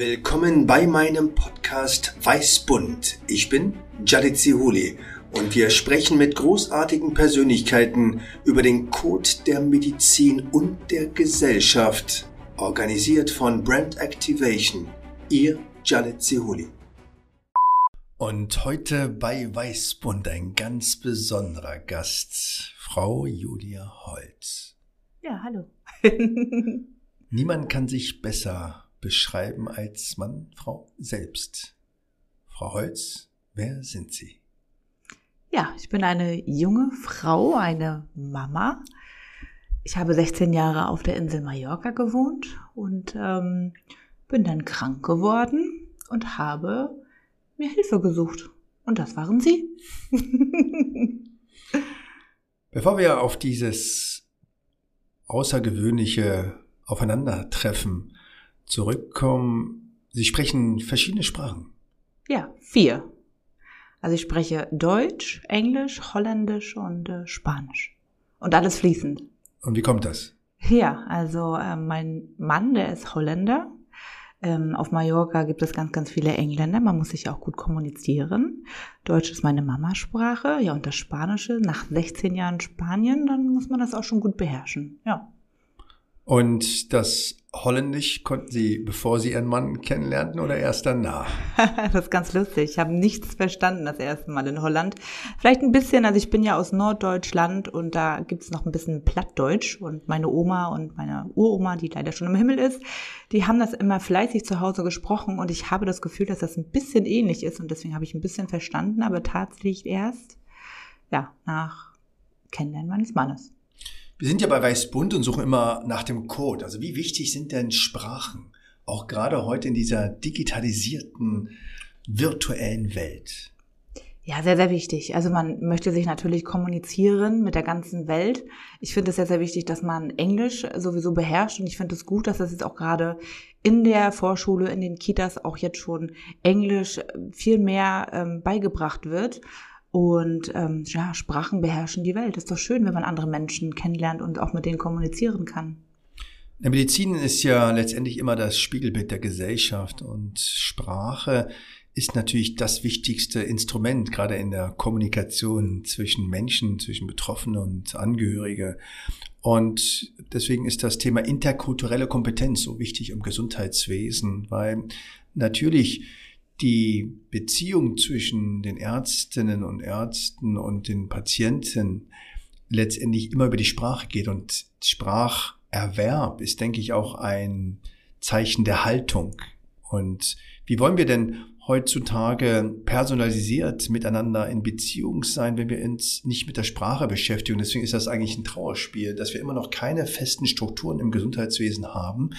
Willkommen bei meinem Podcast Weißbund. Ich bin Jadid Zihuli und wir sprechen mit großartigen Persönlichkeiten über den Code der Medizin und der Gesellschaft, organisiert von Brand Activation. Ihr Jadid Zihuli. Und heute bei Weißbund ein ganz besonderer Gast, Frau Julia Holz. Ja, hallo. Niemand kann sich besser beschreiben als Mann, Frau selbst. Frau Holz, wer sind Sie? Ja, ich bin eine junge Frau, eine Mama. Ich habe 16 Jahre auf der Insel Mallorca gewohnt und ähm, bin dann krank geworden und habe mir Hilfe gesucht. Und das waren Sie. Bevor wir auf dieses außergewöhnliche Aufeinandertreffen zurückkommen. Sie sprechen verschiedene Sprachen. Ja, vier. Also ich spreche Deutsch, Englisch, Holländisch und äh, Spanisch. Und alles fließend. Und wie kommt das? Ja, also äh, mein Mann, der ist Holländer. Ähm, auf Mallorca gibt es ganz, ganz viele Engländer. Man muss sich auch gut kommunizieren. Deutsch ist meine Mamasprache. Ja, und das Spanische, nach 16 Jahren Spanien, dann muss man das auch schon gut beherrschen. Ja. Und das Holländisch konnten Sie, bevor Sie Ihren Mann kennenlernten oder erst danach? das ist ganz lustig. Ich habe nichts verstanden das erste Mal in Holland. Vielleicht ein bisschen, also ich bin ja aus Norddeutschland und da gibt's noch ein bisschen Plattdeutsch und meine Oma und meine Uroma, die leider schon im Himmel ist, die haben das immer fleißig zu Hause gesprochen und ich habe das Gefühl, dass das ein bisschen ähnlich ist und deswegen habe ich ein bisschen verstanden, aber tatsächlich erst, ja, nach Kennenlernen meines Mannes. Wir sind ja bei Weißbund und suchen immer nach dem Code. Also wie wichtig sind denn Sprachen? Auch gerade heute in dieser digitalisierten, virtuellen Welt. Ja, sehr, sehr wichtig. Also man möchte sich natürlich kommunizieren mit der ganzen Welt. Ich finde es sehr, sehr wichtig, dass man Englisch sowieso beherrscht und ich finde es gut, dass das jetzt auch gerade in der Vorschule, in den Kitas auch jetzt schon Englisch viel mehr ähm, beigebracht wird. Und ähm, ja, Sprachen beherrschen die Welt. ist doch schön, wenn man andere Menschen kennenlernt und auch mit denen kommunizieren kann. Der Medizin ist ja letztendlich immer das Spiegelbild der Gesellschaft und Sprache ist natürlich das wichtigste Instrument, gerade in der Kommunikation zwischen Menschen, zwischen Betroffene und Angehörige. Und deswegen ist das Thema interkulturelle Kompetenz so wichtig im Gesundheitswesen, weil natürlich die Beziehung zwischen den Ärztinnen und Ärzten und den Patienten letztendlich immer über die Sprache geht. Und Spracherwerb ist, denke ich, auch ein Zeichen der Haltung. Und wie wollen wir denn heutzutage personalisiert miteinander in Beziehung sein, wenn wir uns nicht mit der Sprache beschäftigen. Deswegen ist das eigentlich ein Trauerspiel, dass wir immer noch keine festen Strukturen im Gesundheitswesen haben,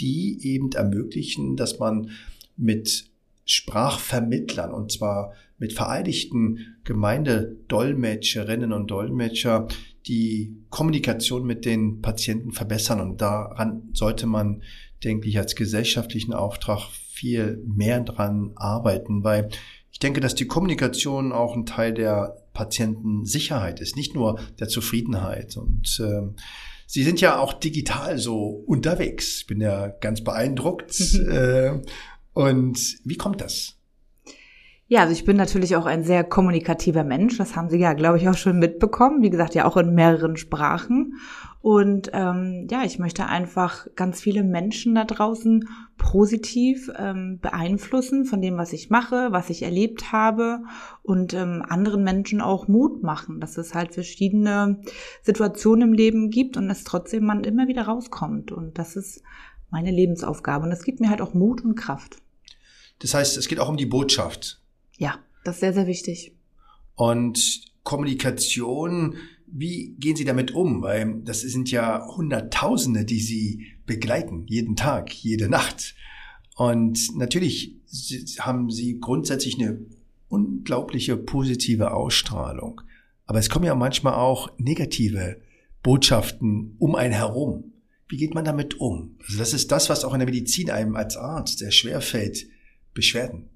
die eben ermöglichen, dass man mit Sprachvermittlern und zwar mit vereidigten Gemeindedolmetscherinnen und Dolmetscher die Kommunikation mit den Patienten verbessern. Und daran sollte man, denke ich, als gesellschaftlichen Auftrag viel mehr dran arbeiten, weil ich denke, dass die Kommunikation auch ein Teil der Patientensicherheit ist, nicht nur der Zufriedenheit. Und äh, Sie sind ja auch digital so unterwegs. Ich bin ja ganz beeindruckt. äh, und wie kommt das? Ja, also ich bin natürlich auch ein sehr kommunikativer Mensch. Das haben Sie ja, glaube ich, auch schon mitbekommen. Wie gesagt, ja auch in mehreren Sprachen. Und ähm, ja, ich möchte einfach ganz viele Menschen da draußen positiv ähm, beeinflussen von dem, was ich mache, was ich erlebt habe und ähm, anderen Menschen auch Mut machen, dass es halt verschiedene Situationen im Leben gibt und es trotzdem man immer wieder rauskommt. Und das ist meine Lebensaufgabe. Und es gibt mir halt auch Mut und Kraft. Das heißt, es geht auch um die Botschaft. Ja, das ist sehr, sehr wichtig. Und Kommunikation, wie gehen Sie damit um? Weil das sind ja Hunderttausende, die Sie begleiten, jeden Tag, jede Nacht. Und natürlich haben Sie grundsätzlich eine unglaubliche positive Ausstrahlung. Aber es kommen ja manchmal auch negative Botschaften um einen herum. Wie geht man damit um? Also das ist das, was auch in der Medizin einem als Arzt sehr schwer fällt, Beschwerden,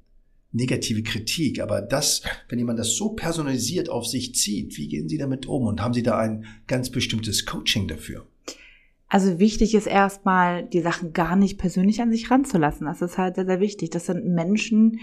negative Kritik. Aber das, wenn jemand das so personalisiert auf sich zieht, wie gehen Sie damit um? Und haben Sie da ein ganz bestimmtes Coaching dafür? Also wichtig ist erstmal, die Sachen gar nicht persönlich an sich ranzulassen. Das ist halt sehr, sehr wichtig. Das sind Menschen,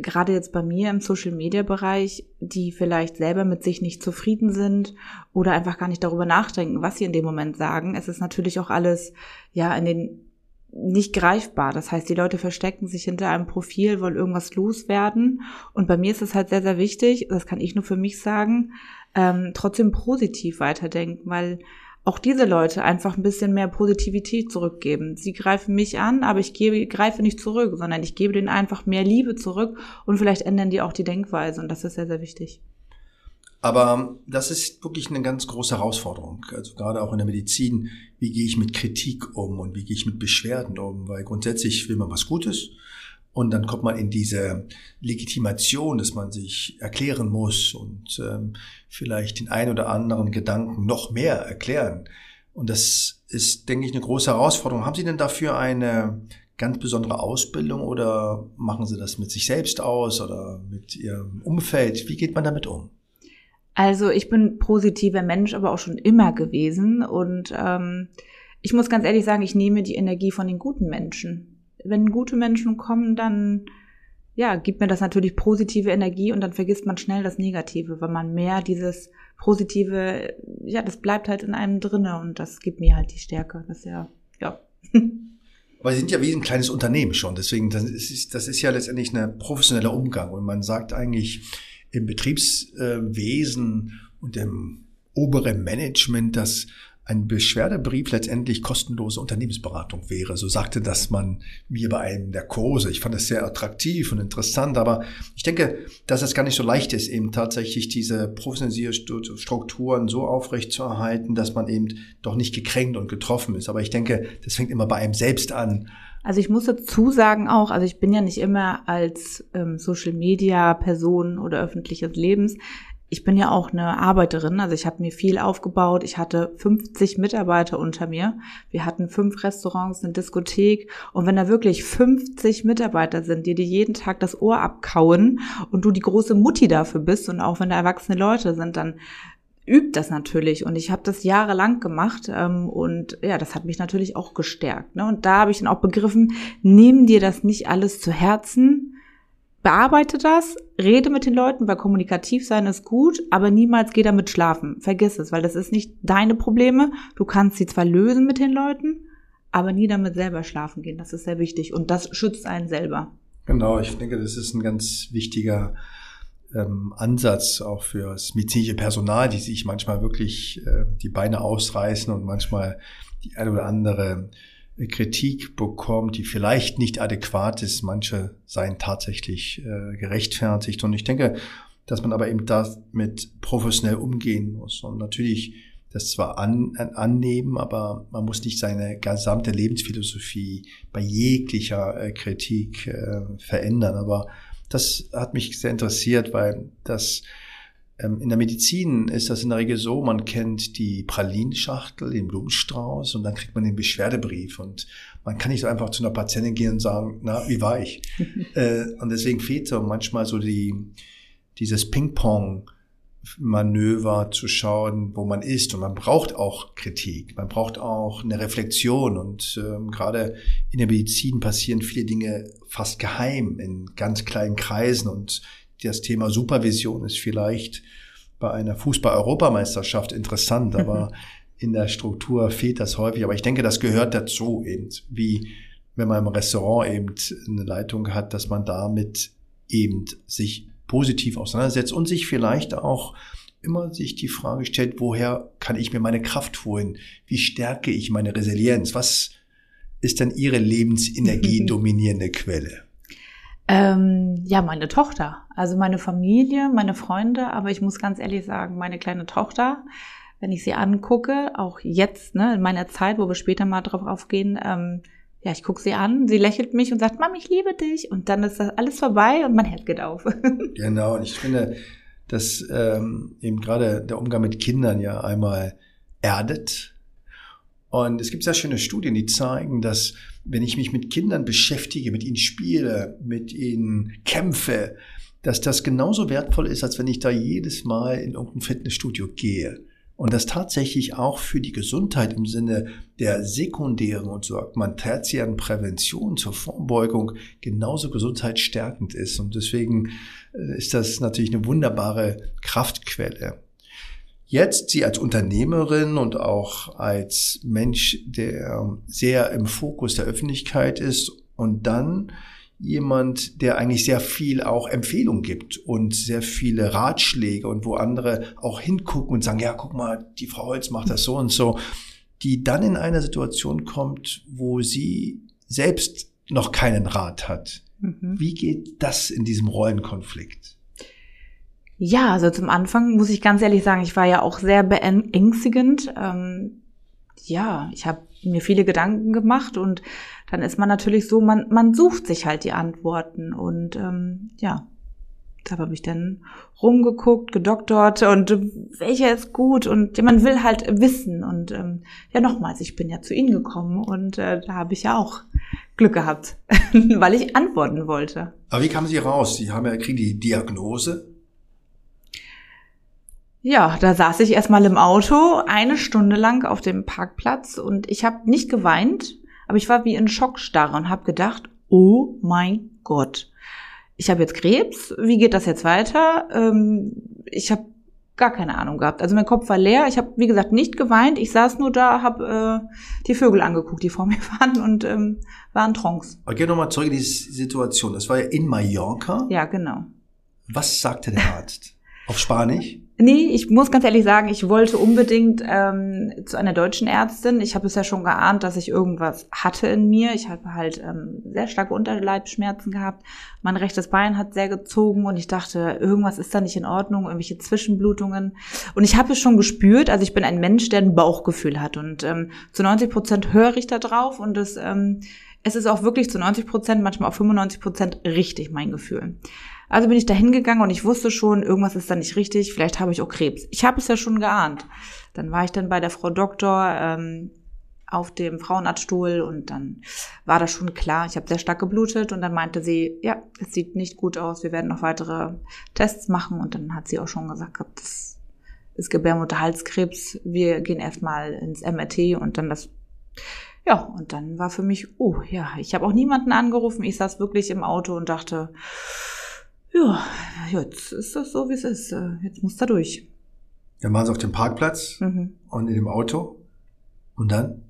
gerade jetzt bei mir im Social-Media-Bereich, die vielleicht selber mit sich nicht zufrieden sind oder einfach gar nicht darüber nachdenken, was sie in dem Moment sagen. Es ist natürlich auch alles, ja, in den nicht greifbar. Das heißt, die Leute verstecken sich hinter einem Profil, wollen irgendwas loswerden. Und bei mir ist es halt sehr, sehr wichtig, das kann ich nur für mich sagen, ähm, trotzdem positiv weiterdenken, weil auch diese Leute einfach ein bisschen mehr Positivität zurückgeben. Sie greifen mich an, aber ich gebe, greife nicht zurück, sondern ich gebe denen einfach mehr Liebe zurück und vielleicht ändern die auch die Denkweise und das ist sehr, sehr wichtig. Aber das ist wirklich eine ganz große Herausforderung. Also gerade auch in der Medizin, wie gehe ich mit Kritik um und wie gehe ich mit Beschwerden um? Weil grundsätzlich will man was Gutes und dann kommt man in diese Legitimation, dass man sich erklären muss und ähm, vielleicht den ein oder anderen Gedanken noch mehr erklären. Und das ist, denke ich, eine große Herausforderung. Haben Sie denn dafür eine ganz besondere Ausbildung oder machen Sie das mit sich selbst aus oder mit Ihrem Umfeld? Wie geht man damit um? Also ich bin positiver Mensch, aber auch schon immer gewesen. Und ähm, ich muss ganz ehrlich sagen, ich nehme die Energie von den guten Menschen wenn gute Menschen kommen, dann ja, gibt mir das natürlich positive Energie und dann vergisst man schnell das Negative, weil man mehr dieses positive, ja, das bleibt halt in einem drinne und das gibt mir halt die Stärke. Das ist ja, ja. Aber Sie sind ja wie ein kleines Unternehmen schon, deswegen, das ist, das ist ja letztendlich ein professioneller Umgang und man sagt eigentlich im Betriebswesen und im oberen Management, dass ein Beschwerdebrief letztendlich kostenlose Unternehmensberatung wäre. So sagte das man mir bei einem der Kurse. Ich fand das sehr attraktiv und interessant, aber ich denke, dass es gar nicht so leicht ist, eben tatsächlich diese professionalisierten Strukturen so aufrecht zu erhalten, dass man eben doch nicht gekränkt und getroffen ist. Aber ich denke, das fängt immer bei einem selbst an. Also ich muss dazu sagen auch, also ich bin ja nicht immer als ähm, Social Media Person oder öffentliches Lebens ich bin ja auch eine Arbeiterin, also ich habe mir viel aufgebaut. Ich hatte 50 Mitarbeiter unter mir. Wir hatten fünf Restaurants, eine Diskothek. Und wenn da wirklich 50 Mitarbeiter sind, die dir jeden Tag das Ohr abkauen und du die große Mutti dafür bist und auch wenn da erwachsene Leute sind, dann übt das natürlich und ich habe das jahrelang gemacht ähm, und ja, das hat mich natürlich auch gestärkt. Ne? Und da habe ich dann auch begriffen, nimm dir das nicht alles zu Herzen, bearbeite das, rede mit den Leuten, weil kommunikativ sein ist gut, aber niemals geh damit schlafen. Vergiss es, weil das ist nicht deine Probleme. Du kannst sie zwar lösen mit den Leuten, aber nie damit selber schlafen gehen. Das ist sehr wichtig und das schützt einen selber. Genau, ich denke, das ist ein ganz wichtiger ähm, Ansatz auch für das medizinische Personal, die sich manchmal wirklich äh, die Beine ausreißen und manchmal die eine oder andere Kritik bekommt, die vielleicht nicht adäquat ist. Manche seien tatsächlich äh, gerechtfertigt. Und ich denke, dass man aber eben damit professionell umgehen muss. Und natürlich das zwar an, an, annehmen, aber man muss nicht seine gesamte Lebensphilosophie bei jeglicher äh, Kritik äh, verändern. Aber das hat mich sehr interessiert, weil das ähm, in der Medizin ist das in der Regel so, man kennt die Pralinschachtel, den Blumenstrauß und dann kriegt man den Beschwerdebrief und man kann nicht so einfach zu einer Patientin gehen und sagen, na, wie war ich? äh, und deswegen fehlt so manchmal so die, dieses Ping-Pong, Manöver zu schauen, wo man ist. Und man braucht auch Kritik, man braucht auch eine Reflexion. Und ähm, gerade in der Medizin passieren viele Dinge fast geheim in ganz kleinen Kreisen. Und das Thema Supervision ist vielleicht bei einer Fußball-Europameisterschaft interessant, aber in der Struktur fehlt das häufig. Aber ich denke, das gehört dazu, eben wie wenn man im Restaurant eben eine Leitung hat, dass man damit eben sich positiv auseinandersetzt und sich vielleicht auch immer sich die Frage stellt, woher kann ich mir meine Kraft holen? Wie stärke ich meine Resilienz? Was ist denn Ihre Lebensenergie dominierende Quelle? Ähm, ja, meine Tochter. Also meine Familie, meine Freunde, aber ich muss ganz ehrlich sagen, meine kleine Tochter, wenn ich sie angucke, auch jetzt, ne, in meiner Zeit, wo wir später mal drauf aufgehen, ähm, ja, ich gucke sie an, sie lächelt mich und sagt, Mama, ich liebe dich. Und dann ist das alles vorbei und mein Herz geht auf. genau, und ich finde, dass ähm, eben gerade der Umgang mit Kindern ja einmal erdet. Und es gibt sehr schöne Studien, die zeigen, dass wenn ich mich mit Kindern beschäftige, mit ihnen spiele, mit ihnen kämpfe, dass das genauso wertvoll ist, als wenn ich da jedes Mal in irgendein Fitnessstudio gehe. und das tatsächlich auch für die Gesundheit im Sinne der sekundären und so sagt man tertiären Prävention zur Vorbeugung genauso gesundheitsstärkend ist. Und deswegen äh, ist das natürlich eine wunderbare Kraftquelle. Jetzt Sie als Unternehmerin und auch als Mensch, der sehr im Fokus der Öffentlichkeit ist und dann jemand, der eigentlich sehr viel auch Empfehlung gibt und sehr viele Ratschläge und wo andere auch hingucken und sagen, ja, guck mal, die Frau Holz macht das so und so, die dann in eine Situation kommt, wo sie selbst noch keinen Rat hat. Mhm. Wie geht das in diesem Rollenkonflikt? Ja, also zum Anfang muss ich ganz ehrlich sagen, ich war ja auch sehr beängstigend. Ähm, ja, ich habe mir viele Gedanken gemacht und dann ist man natürlich so, man, man sucht sich halt die Antworten und ähm, ja, da habe ich dann rumgeguckt, gedoktort und welcher ist gut und man will halt wissen und ähm, ja nochmals, ich bin ja zu Ihnen gekommen und äh, da habe ich ja auch Glück gehabt, weil ich antworten wollte. Aber wie kamen Sie raus? Sie haben ja kriegen die Diagnose ja, da saß ich erstmal im Auto eine Stunde lang auf dem Parkplatz und ich habe nicht geweint, aber ich war wie in Schockstarre und habe gedacht, oh mein Gott, ich habe jetzt Krebs, wie geht das jetzt weiter? Ähm, ich habe gar keine Ahnung gehabt. Also mein Kopf war leer. Ich habe, wie gesagt, nicht geweint. Ich saß nur da, habe äh, die Vögel angeguckt, die vor mir waren und ähm, waren Trance. Aber geh nochmal zurück in die Situation. Das war ja in Mallorca. Ja, genau. Was sagte der Arzt? Auf Spanisch? Nee, ich muss ganz ehrlich sagen, ich wollte unbedingt ähm, zu einer deutschen Ärztin. Ich habe es ja schon geahnt, dass ich irgendwas hatte in mir. Ich habe halt ähm, sehr starke Unterleibsschmerzen gehabt. Mein rechtes Bein hat sehr gezogen und ich dachte, irgendwas ist da nicht in Ordnung, irgendwelche Zwischenblutungen. Und ich habe es schon gespürt. Also ich bin ein Mensch, der ein Bauchgefühl hat und ähm, zu 90 Prozent höre ich da drauf und es ähm, es ist auch wirklich zu 90 Prozent, manchmal auch 95 Prozent richtig mein Gefühl. Also bin ich da hingegangen und ich wusste schon, irgendwas ist da nicht richtig, vielleicht habe ich auch Krebs. Ich habe es ja schon geahnt. Dann war ich dann bei der Frau Doktor ähm, auf dem Frauenarztstuhl und dann war das schon klar. Ich habe sehr stark geblutet und dann meinte sie, ja, es sieht nicht gut aus, wir werden noch weitere Tests machen und dann hat sie auch schon gesagt, das ist Gebärmutterhalskrebs, wir gehen erstmal ins MRT und dann das ja, und dann war für mich, oh ja, ich habe auch niemanden angerufen. Ich saß wirklich im Auto und dachte, ja, jetzt ist das so, wie es ist. Äh, jetzt muss da durch. Dann waren sie auf dem Parkplatz mhm. und in dem Auto. Und dann?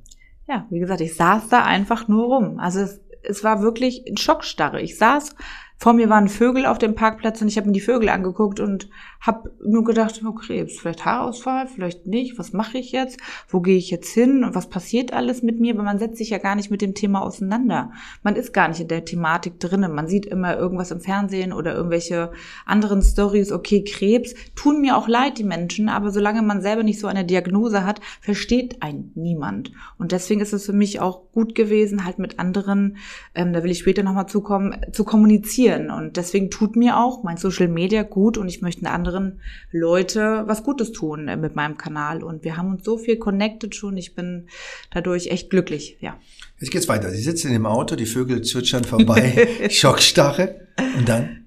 Ja, wie gesagt, ich saß da einfach nur rum. Also es, es war wirklich ein Schockstarre. Ich saß vor mir waren Vögel auf dem Parkplatz und ich habe mir die Vögel angeguckt und habe nur gedacht, oh Krebs, vielleicht Haarausfall, vielleicht nicht. Was mache ich jetzt? Wo gehe ich jetzt hin? Und was passiert alles mit mir? Weil man setzt sich ja gar nicht mit dem Thema auseinander. Man ist gar nicht in der Thematik drinnen. Man sieht immer irgendwas im Fernsehen oder irgendwelche anderen Stories. Okay, Krebs tun mir auch leid die Menschen, aber solange man selber nicht so eine Diagnose hat, versteht ein niemand. Und deswegen ist es für mich auch gut gewesen, halt mit anderen, ähm, da will ich später nochmal zukommen, zu kommunizieren kommunizieren. Und deswegen tut mir auch mein Social Media gut und ich möchte anderen Leute was Gutes tun äh, mit meinem Kanal. Und wir haben uns so viel connected schon. Ich bin dadurch echt glücklich, ja. Jetzt geht's weiter. Sie sitzen im Auto, die Vögel zwitschern vorbei, Schockstarre. Und dann?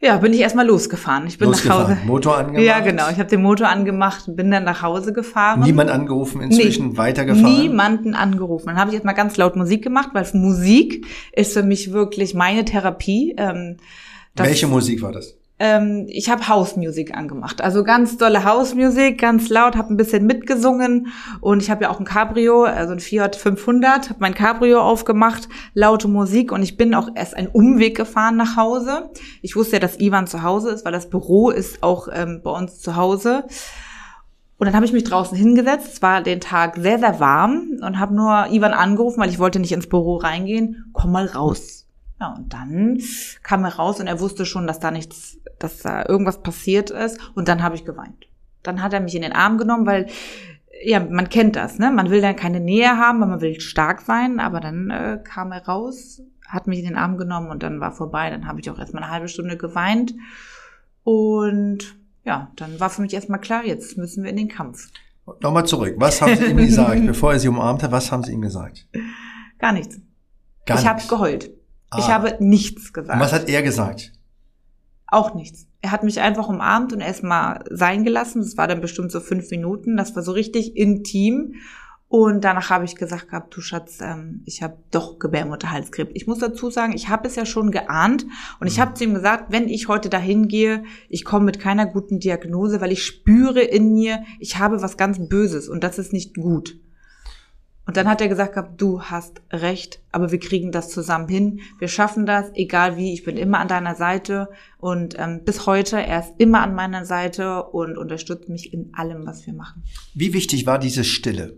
Ja, bin ich erstmal losgefahren. Ich bin losgefahren. nach Hause. Motor angemacht? Ja, genau. Ich habe den Motor angemacht, bin dann nach Hause gefahren. Niemand angerufen, inzwischen nee, weitergefahren? Niemanden angerufen. Dann habe ich erstmal ganz laut Musik gemacht, weil Musik ist für mich wirklich meine Therapie. Ähm, Welche Musik war das? Ähm, ich habe Hausmusik angemacht. Also ganz dolle Hausmusik, ganz laut, habe ein bisschen mitgesungen und ich habe ja auch ein Cabrio, also ein Fiat 500, habe mein Cabrio aufgemacht, laute Musik und ich bin auch erst einen Umweg gefahren nach Hause. Ich wusste ja, dass Ivan zu Hause ist, weil das Büro ist auch ähm, bei uns zu Hause. Und dann habe ich mich draußen hingesetzt. Es war den Tag sehr, sehr warm und habe nur Ivan angerufen, weil ich wollte nicht ins Büro reingehen. Komm mal raus. Ja, und dann kam er raus und er wusste schon, dass da nichts, dass da irgendwas passiert ist. Und dann habe ich geweint. Dann hat er mich in den Arm genommen, weil ja, man kennt das, ne? Man will dann keine Nähe haben, weil man will stark sein. Aber dann äh, kam er raus, hat mich in den Arm genommen und dann war vorbei. Dann habe ich auch erstmal eine halbe Stunde geweint. Und ja, dann war für mich erstmal klar, jetzt müssen wir in den Kampf. Nochmal zurück. Was haben Sie ihm gesagt, bevor er Sie umarmt hat? Was haben Sie ihm gesagt? Gar nichts. Gar ich habe geheult. Ah. Ich habe nichts gesagt. Und was hat er gesagt? Auch nichts. Er hat mich einfach umarmt und erstmal sein gelassen. Das war dann bestimmt so fünf Minuten. Das war so richtig intim. Und danach habe ich gesagt gehabt, du Schatz, ähm, ich habe doch Gebärmutterhalskrebs. Ich muss dazu sagen, ich habe es ja schon geahnt und ich mhm. habe zu ihm gesagt, wenn ich heute dahin gehe, ich komme mit keiner guten Diagnose, weil ich spüre in mir, ich habe was ganz Böses und das ist nicht gut. Und dann hat er gesagt du hast recht, aber wir kriegen das zusammen hin. Wir schaffen das, egal wie. Ich bin immer an deiner Seite und ähm, bis heute, er ist immer an meiner Seite und unterstützt mich in allem, was wir machen. Wie wichtig war diese Stille?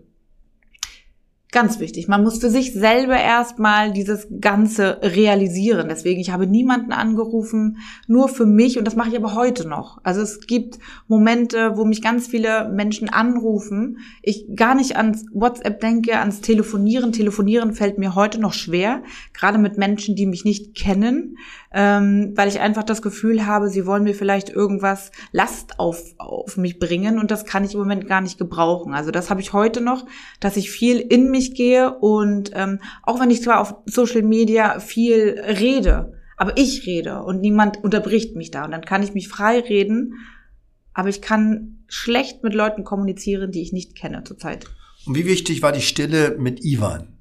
Ganz wichtig. Man muss für sich selber erstmal dieses Ganze realisieren. Deswegen, ich habe niemanden angerufen, nur für mich und das mache ich aber heute noch. Also es gibt Momente, wo mich ganz viele Menschen anrufen. Ich gar nicht ans WhatsApp denke, ans Telefonieren. Telefonieren fällt mir heute noch schwer, gerade mit Menschen, die mich nicht kennen ähm, weil ich einfach das Gefühl habe, sie wollen mir vielleicht irgendwas Last auf, auf mich bringen und das kann ich im Moment gar nicht gebrauchen. Also das habe ich heute noch, dass ich viel in mich gehe und ähm, auch wenn ich zwar auf Social Media viel rede, aber ich rede und niemand unterbricht mich da und dann kann ich mich frei reden, aber ich kann schlecht mit Leuten kommunizieren, die ich nicht kenne zurzeit. Und wie wichtig war die Stille mit Ivan?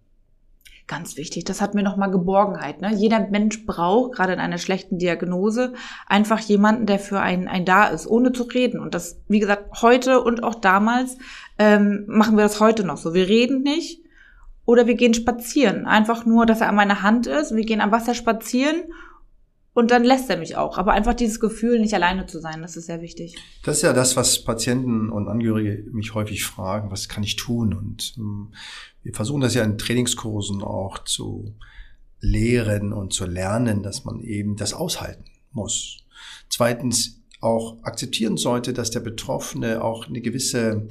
Ganz wichtig, das hat mir nochmal Geborgenheit. Ne? Jeder Mensch braucht, gerade in einer schlechten Diagnose, einfach jemanden, der für einen, einen da ist, ohne zu reden. Und das, wie gesagt, heute und auch damals ähm, machen wir das heute noch so. Wir reden nicht oder wir gehen spazieren. Einfach nur, dass er an meiner Hand ist. Wir gehen am Wasser spazieren und dann lässt er mich auch. Aber einfach dieses Gefühl, nicht alleine zu sein, das ist sehr wichtig. Das ist ja das, was Patienten und Angehörige mich häufig fragen, was kann ich tun? Und ähm, wir versuchen das ja in Trainingskursen auch zu lehren und zu lernen, dass man eben das aushalten muss. Zweitens auch akzeptieren sollte, dass der Betroffene auch eine gewisse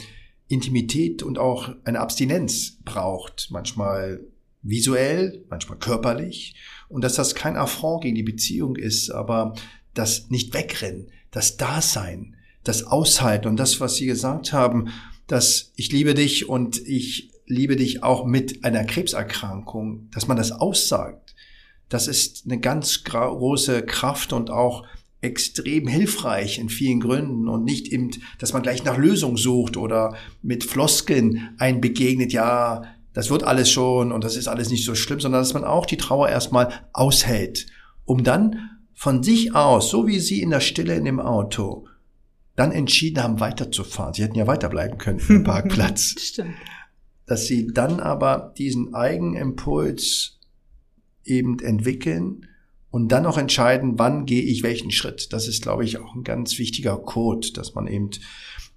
Intimität und auch eine Abstinenz braucht. Manchmal visuell, manchmal körperlich und dass das kein Affront gegen die Beziehung ist, aber das nicht wegrennen, das Dasein, das Aushalten und das, was Sie gesagt haben, dass ich liebe dich und ich liebe dich auch mit einer Krebserkrankung, dass man das aussagt, das ist eine ganz große Kraft und auch extrem hilfreich in vielen Gründen und nicht eben, dass man gleich nach Lösung sucht oder mit Floskeln ein begegnet, ja, das wird alles schon und das ist alles nicht so schlimm, sondern dass man auch die Trauer erstmal aushält, um dann von sich aus, so wie Sie in der Stille in dem Auto, dann entschieden haben, weiterzufahren. Sie hätten ja weiterbleiben können im Parkplatz. Stimmt. Dass Sie dann aber diesen Eigenimpuls eben entwickeln und dann auch entscheiden, wann gehe ich welchen Schritt. Das ist, glaube ich, auch ein ganz wichtiger Code, dass man eben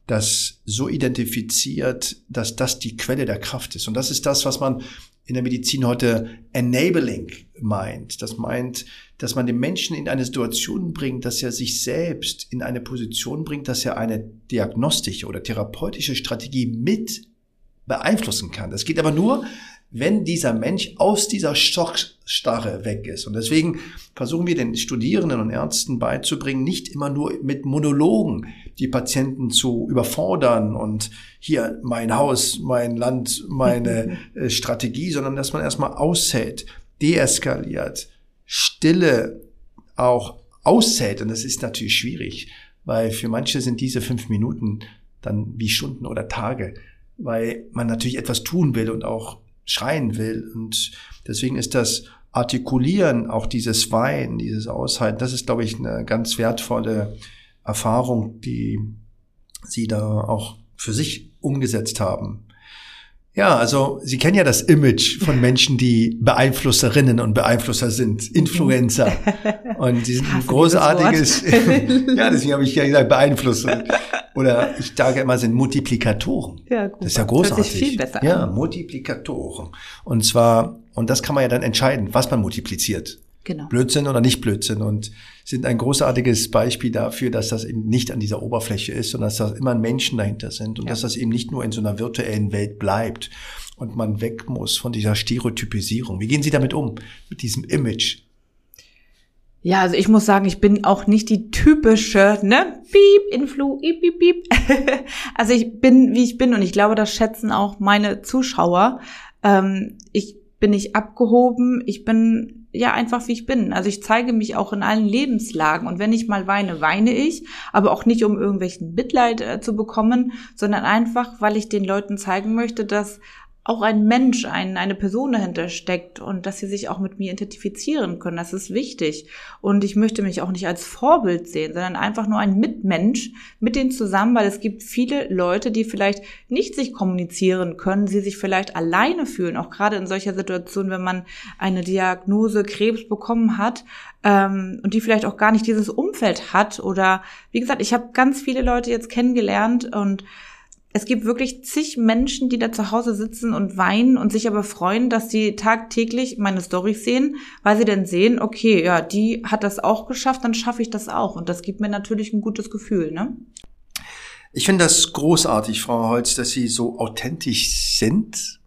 das so identifiziert, dass das die Quelle der Kraft ist. Und das ist das, was man in der Medizin heute enabling meint. Das meint, dass man den Menschen in eine Situation bringt, dass er sich selbst in eine Position bringt, dass er eine diagnostische oder therapeutische Strategie mit beeinflussen kann. Das geht aber nur, wenn dieser Mensch aus dieser Stockstarre weg ist. Und deswegen versuchen wir den Studierenden und Ärzten beizubringen, nicht immer nur mit Monologen die Patienten zu überfordern und hier mein Haus, mein Land, meine äh, Strategie, sondern dass man erstmal aushält, deeskaliert, Stille auch aushält. Und das ist natürlich schwierig, weil für manche sind diese fünf Minuten dann wie Stunden oder Tage, weil man natürlich etwas tun will und auch schreien will. Und deswegen ist das Artikulieren, auch dieses Weinen, dieses Aushalten, das ist, glaube ich, eine ganz wertvolle Erfahrung, die Sie da auch für sich umgesetzt haben. Ja, also Sie kennen ja das Image von Menschen, die Beeinflusserinnen und Beeinflusser sind, Influencer. Und sie sind ein großartiges, ja, deswegen habe ich ja gesagt, Beeinflusser. Oder ich sage immer, sind Multiplikatoren. Ja, gut. Das ist ja großartig. Das ist viel besser ja, Multiplikatoren. Und zwar, und das kann man ja dann entscheiden, was man multipliziert. Genau. Blödsinn oder nicht Blödsinn und sind ein großartiges Beispiel dafür, dass das eben nicht an dieser Oberfläche ist, sondern dass da immer Menschen dahinter sind und ja. dass das eben nicht nur in so einer virtuellen Welt bleibt und man weg muss von dieser Stereotypisierung. Wie gehen Sie damit um, mit diesem Image? Ja, also ich muss sagen, ich bin auch nicht die typische, ne, piep, Influ, piep, piep, piep. also ich bin, wie ich bin und ich glaube, das schätzen auch meine Zuschauer. Ähm, ich bin nicht abgehoben, ich bin ja einfach wie ich bin. Also ich zeige mich auch in allen Lebenslagen und wenn ich mal weine, weine ich, aber auch nicht um irgendwelchen Mitleid äh, zu bekommen, sondern einfach, weil ich den Leuten zeigen möchte, dass auch ein Mensch, ein, eine Person dahinter steckt und dass sie sich auch mit mir identifizieren können. Das ist wichtig. Und ich möchte mich auch nicht als Vorbild sehen, sondern einfach nur ein Mitmensch mit denen zusammen, weil es gibt viele Leute, die vielleicht nicht sich kommunizieren können, sie sich vielleicht alleine fühlen, auch gerade in solcher Situation, wenn man eine Diagnose Krebs bekommen hat ähm, und die vielleicht auch gar nicht dieses Umfeld hat. Oder wie gesagt, ich habe ganz viele Leute jetzt kennengelernt und es gibt wirklich zig Menschen, die da zu Hause sitzen und weinen und sich aber freuen, dass sie tagtäglich meine Storys sehen, weil sie dann sehen, okay, ja, die hat das auch geschafft, dann schaffe ich das auch. Und das gibt mir natürlich ein gutes Gefühl, ne? Ich finde das großartig, Frau Holz, dass Sie so authentisch sind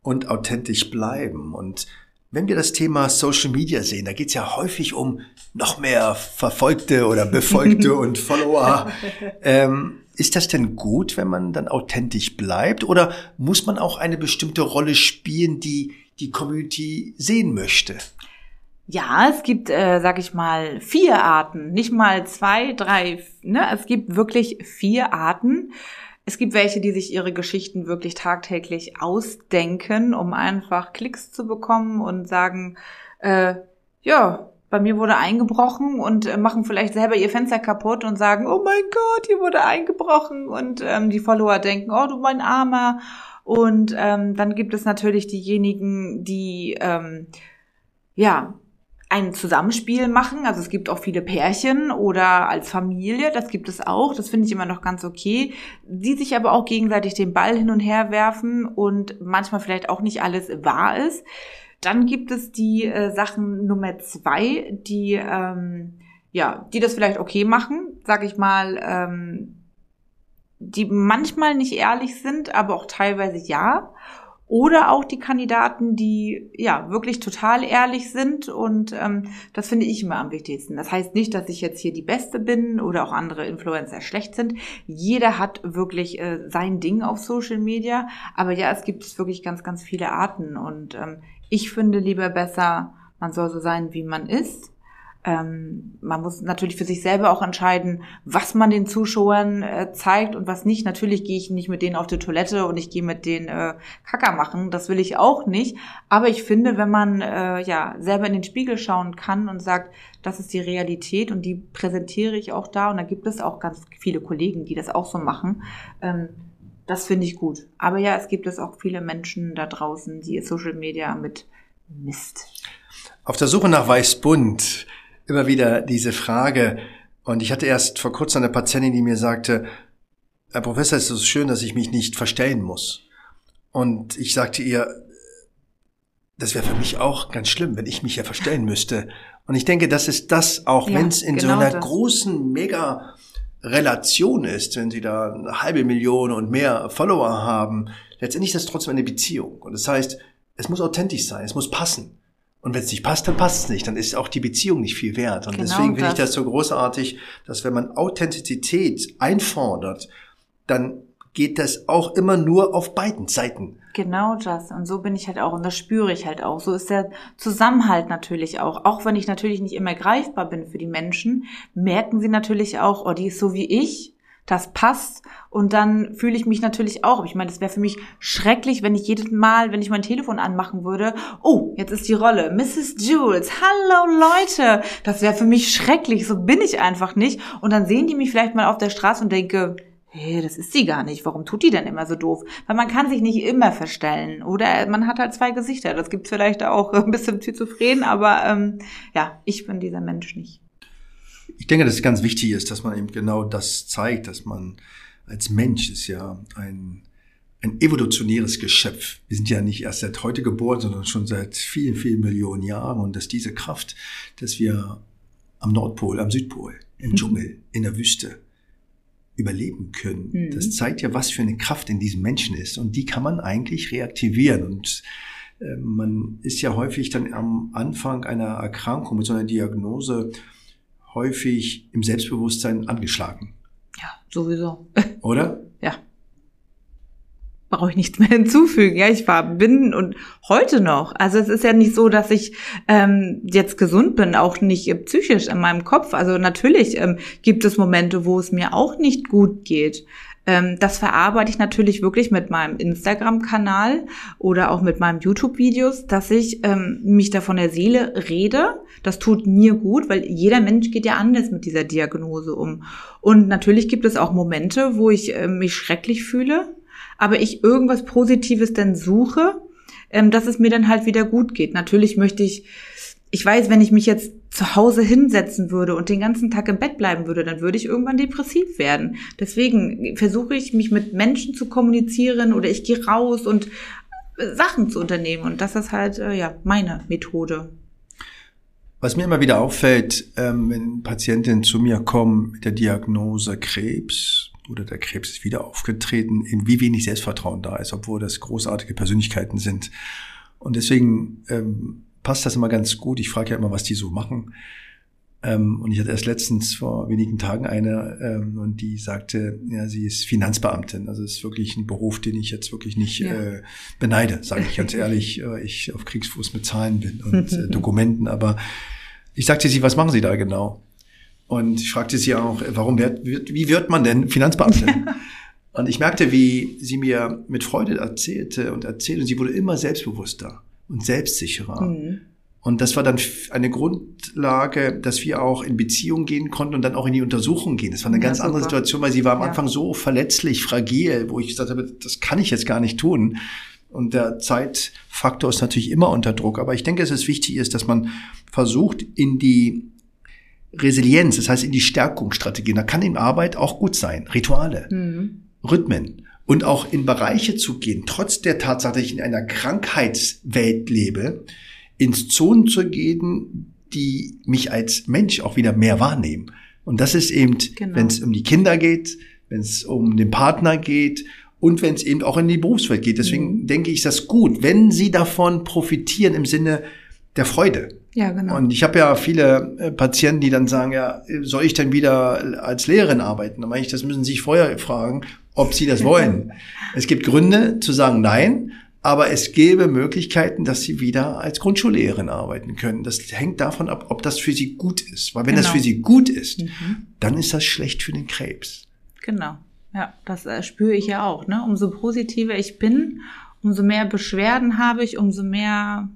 und authentisch bleiben. Und wenn wir das Thema Social Media sehen, da geht es ja häufig um noch mehr Verfolgte oder Befolgte und Follower. Ähm, ist das denn gut, wenn man dann authentisch bleibt? Oder muss man auch eine bestimmte Rolle spielen, die die Community sehen möchte? Ja, es gibt, äh, sag ich mal, vier Arten, nicht mal zwei, drei. Ne? Es gibt wirklich vier Arten. Es gibt welche, die sich ihre Geschichten wirklich tagtäglich ausdenken, um einfach Klicks zu bekommen und sagen, äh, ja, bei mir wurde eingebrochen und äh, machen vielleicht selber ihr Fenster kaputt und sagen, oh mein Gott, hier wurde eingebrochen und ähm, die Follower denken, oh du mein Armer. Und ähm, dann gibt es natürlich diejenigen, die ähm, ja ein Zusammenspiel machen. Also es gibt auch viele Pärchen oder als Familie, das gibt es auch. Das finde ich immer noch ganz okay. Die sich aber auch gegenseitig den Ball hin und her werfen und manchmal vielleicht auch nicht alles wahr ist. Dann gibt es die äh, Sachen Nummer zwei, die ähm, ja, die das vielleicht okay machen, sag ich mal, ähm, die manchmal nicht ehrlich sind, aber auch teilweise ja. Oder auch die Kandidaten, die ja wirklich total ehrlich sind und ähm, das finde ich immer am wichtigsten. Das heißt nicht, dass ich jetzt hier die Beste bin oder auch andere Influencer schlecht sind. Jeder hat wirklich äh, sein Ding auf Social Media, aber ja, es gibt wirklich ganz, ganz viele Arten und ähm, ich finde lieber besser, man soll so sein, wie man ist. Ähm, man muss natürlich für sich selber auch entscheiden, was man den Zuschauern äh, zeigt und was nicht. Natürlich gehe ich nicht mit denen auf die Toilette und ich gehe mit denen äh, Kacker machen. Das will ich auch nicht. Aber ich finde, wenn man äh, ja selber in den Spiegel schauen kann und sagt, das ist die Realität und die präsentiere ich auch da und da gibt es auch ganz viele Kollegen, die das auch so machen. Ähm, das finde ich gut. Aber ja, es gibt es auch viele Menschen da draußen, die Social Media mit Mist. Auf der Suche nach Weißbund immer wieder diese Frage. Und ich hatte erst vor kurzem eine Patientin, die mir sagte, Herr Professor, es ist so schön, dass ich mich nicht verstellen muss. Und ich sagte ihr, das wäre für mich auch ganz schlimm, wenn ich mich ja verstellen müsste. Und ich denke, das ist das, auch ja, wenn es in genau so einer das. großen, mega Relation ist, wenn sie da eine halbe Million und mehr Follower haben, letztendlich ist das trotzdem eine Beziehung. Und das heißt, es muss authentisch sein, es muss passen. Und wenn es nicht passt, dann passt es nicht. Dann ist auch die Beziehung nicht viel wert. Und genau deswegen finde ich das so großartig, dass wenn man Authentizität einfordert, dann geht das auch immer nur auf beiden Seiten. Genau das. Und so bin ich halt auch. Und das spüre ich halt auch. So ist der Zusammenhalt natürlich auch. Auch wenn ich natürlich nicht immer greifbar bin für die Menschen, merken sie natürlich auch, oh, die ist so wie ich. Das passt. Und dann fühle ich mich natürlich auch. Ich meine, das wäre für mich schrecklich, wenn ich jedes Mal, wenn ich mein Telefon anmachen würde, oh, jetzt ist die Rolle. Mrs. Jules, hallo Leute. Das wäre für mich schrecklich. So bin ich einfach nicht. Und dann sehen die mich vielleicht mal auf der Straße und denke, hey, das ist sie gar nicht. Warum tut die denn immer so doof? Weil man kann sich nicht immer verstellen. Oder man hat halt zwei Gesichter. Das gibt's vielleicht auch ein bisschen schizophren, aber ähm, ja, ich bin dieser Mensch nicht. Ich denke, dass es ganz wichtig ist, dass man eben genau das zeigt, dass man als Mensch ist ja ein, ein evolutionäres Geschöpf. Wir sind ja nicht erst seit heute geboren, sondern schon seit vielen, vielen Millionen Jahren. Und dass diese Kraft, dass wir am Nordpol, am Südpol, im Dschungel, in der Wüste, überleben können. Mhm. Das zeigt ja, was für eine Kraft in diesem Menschen ist. Und die kann man eigentlich reaktivieren. Und äh, man ist ja häufig dann am Anfang einer Erkrankung mit so einer Diagnose häufig im Selbstbewusstsein angeschlagen. Ja, sowieso. Oder? Brauche ich nichts mehr hinzufügen. Ja, ich war, bin und heute noch. Also es ist ja nicht so, dass ich ähm, jetzt gesund bin, auch nicht äh, psychisch in meinem Kopf. Also natürlich ähm, gibt es Momente, wo es mir auch nicht gut geht. Ähm, das verarbeite ich natürlich wirklich mit meinem Instagram-Kanal oder auch mit meinen YouTube-Videos, dass ich ähm, mich da von der Seele rede. Das tut mir gut, weil jeder Mensch geht ja anders mit dieser Diagnose um. Und natürlich gibt es auch Momente, wo ich äh, mich schrecklich fühle, aber ich irgendwas Positives dann suche, ähm, dass es mir dann halt wieder gut geht. Natürlich möchte ich ich weiß, wenn ich mich jetzt zu Hause hinsetzen würde und den ganzen Tag im Bett bleiben würde, dann würde ich irgendwann depressiv werden. Deswegen versuche ich, mich mit Menschen zu kommunizieren oder ich gehe raus und äh, Sachen zu unternehmen. Und das ist halt, äh, ja, meine Methode. Was mir immer wieder auffällt, ähm, wenn Patientinnen zu mir kommen mit der Diagnose Krebs oder der Krebs ist wieder aufgetreten, in wie wenig Selbstvertrauen da ist, obwohl das großartige Persönlichkeiten sind. Und deswegen ähm, passt das immer ganz gut. Ich frage ja immer, was die so machen. Ähm, und ich hatte erst letztens vor wenigen Tagen eine ähm, und die sagte, ja, sie ist Finanzbeamtin. Also es ist wirklich ein Beruf, den ich jetzt wirklich nicht ja. äh, beneide, sage ich ganz ehrlich. Äh, ich auf Kriegsfuß mit Zahlen bin und äh, Dokumenten. Aber ich sagte sie, was machen Sie da genau? Und ich fragte sie auch, warum wird, wie wird man denn Finanzbeamtin? und ich merkte, wie sie mir mit Freude erzählte und erzählte und sie wurde immer selbstbewusster und selbstsicherer. Mhm. Und das war dann eine Grundlage, dass wir auch in Beziehung gehen konnten und dann auch in die Untersuchung gehen. Das war eine ja, ganz super. andere Situation, weil sie war am ja. Anfang so verletzlich, fragil, wo ich gesagt habe, das kann ich jetzt gar nicht tun. Und der Zeitfaktor ist natürlich immer unter Druck. Aber ich denke, dass es wichtig ist, dass man versucht, in die Resilienz, das heißt in die Stärkungsstrategien, da kann in Arbeit auch gut sein. Rituale, mhm. Rhythmen, und auch in Bereiche zu gehen, trotz der Tatsache, dass ich in einer Krankheitswelt lebe, ins Zonen zu gehen, die mich als Mensch auch wieder mehr wahrnehmen. Und das ist eben, genau. wenn es um die Kinder geht, wenn es um den Partner geht und wenn es eben auch in die Berufswelt geht. Deswegen mhm. denke ich, ist das gut, wenn sie davon profitieren im Sinne der Freude. Ja, genau. Und ich habe ja viele äh, Patienten, die dann sagen, ja, soll ich denn wieder als Lehrerin arbeiten? Dann meine ich, das müssen Sie sich vorher fragen ob sie das wollen. es gibt Gründe zu sagen nein, aber es gäbe Möglichkeiten, dass sie wieder als Grundschullehrerin arbeiten können. Das hängt davon ab, ob das für sie gut ist. Weil wenn genau. das für sie gut ist, mhm. dann ist das schlecht für den Krebs. Genau. Ja, das äh, spüre ich ja auch. Ne? Umso positiver ich bin, umso mehr Beschwerden habe ich, umso mehr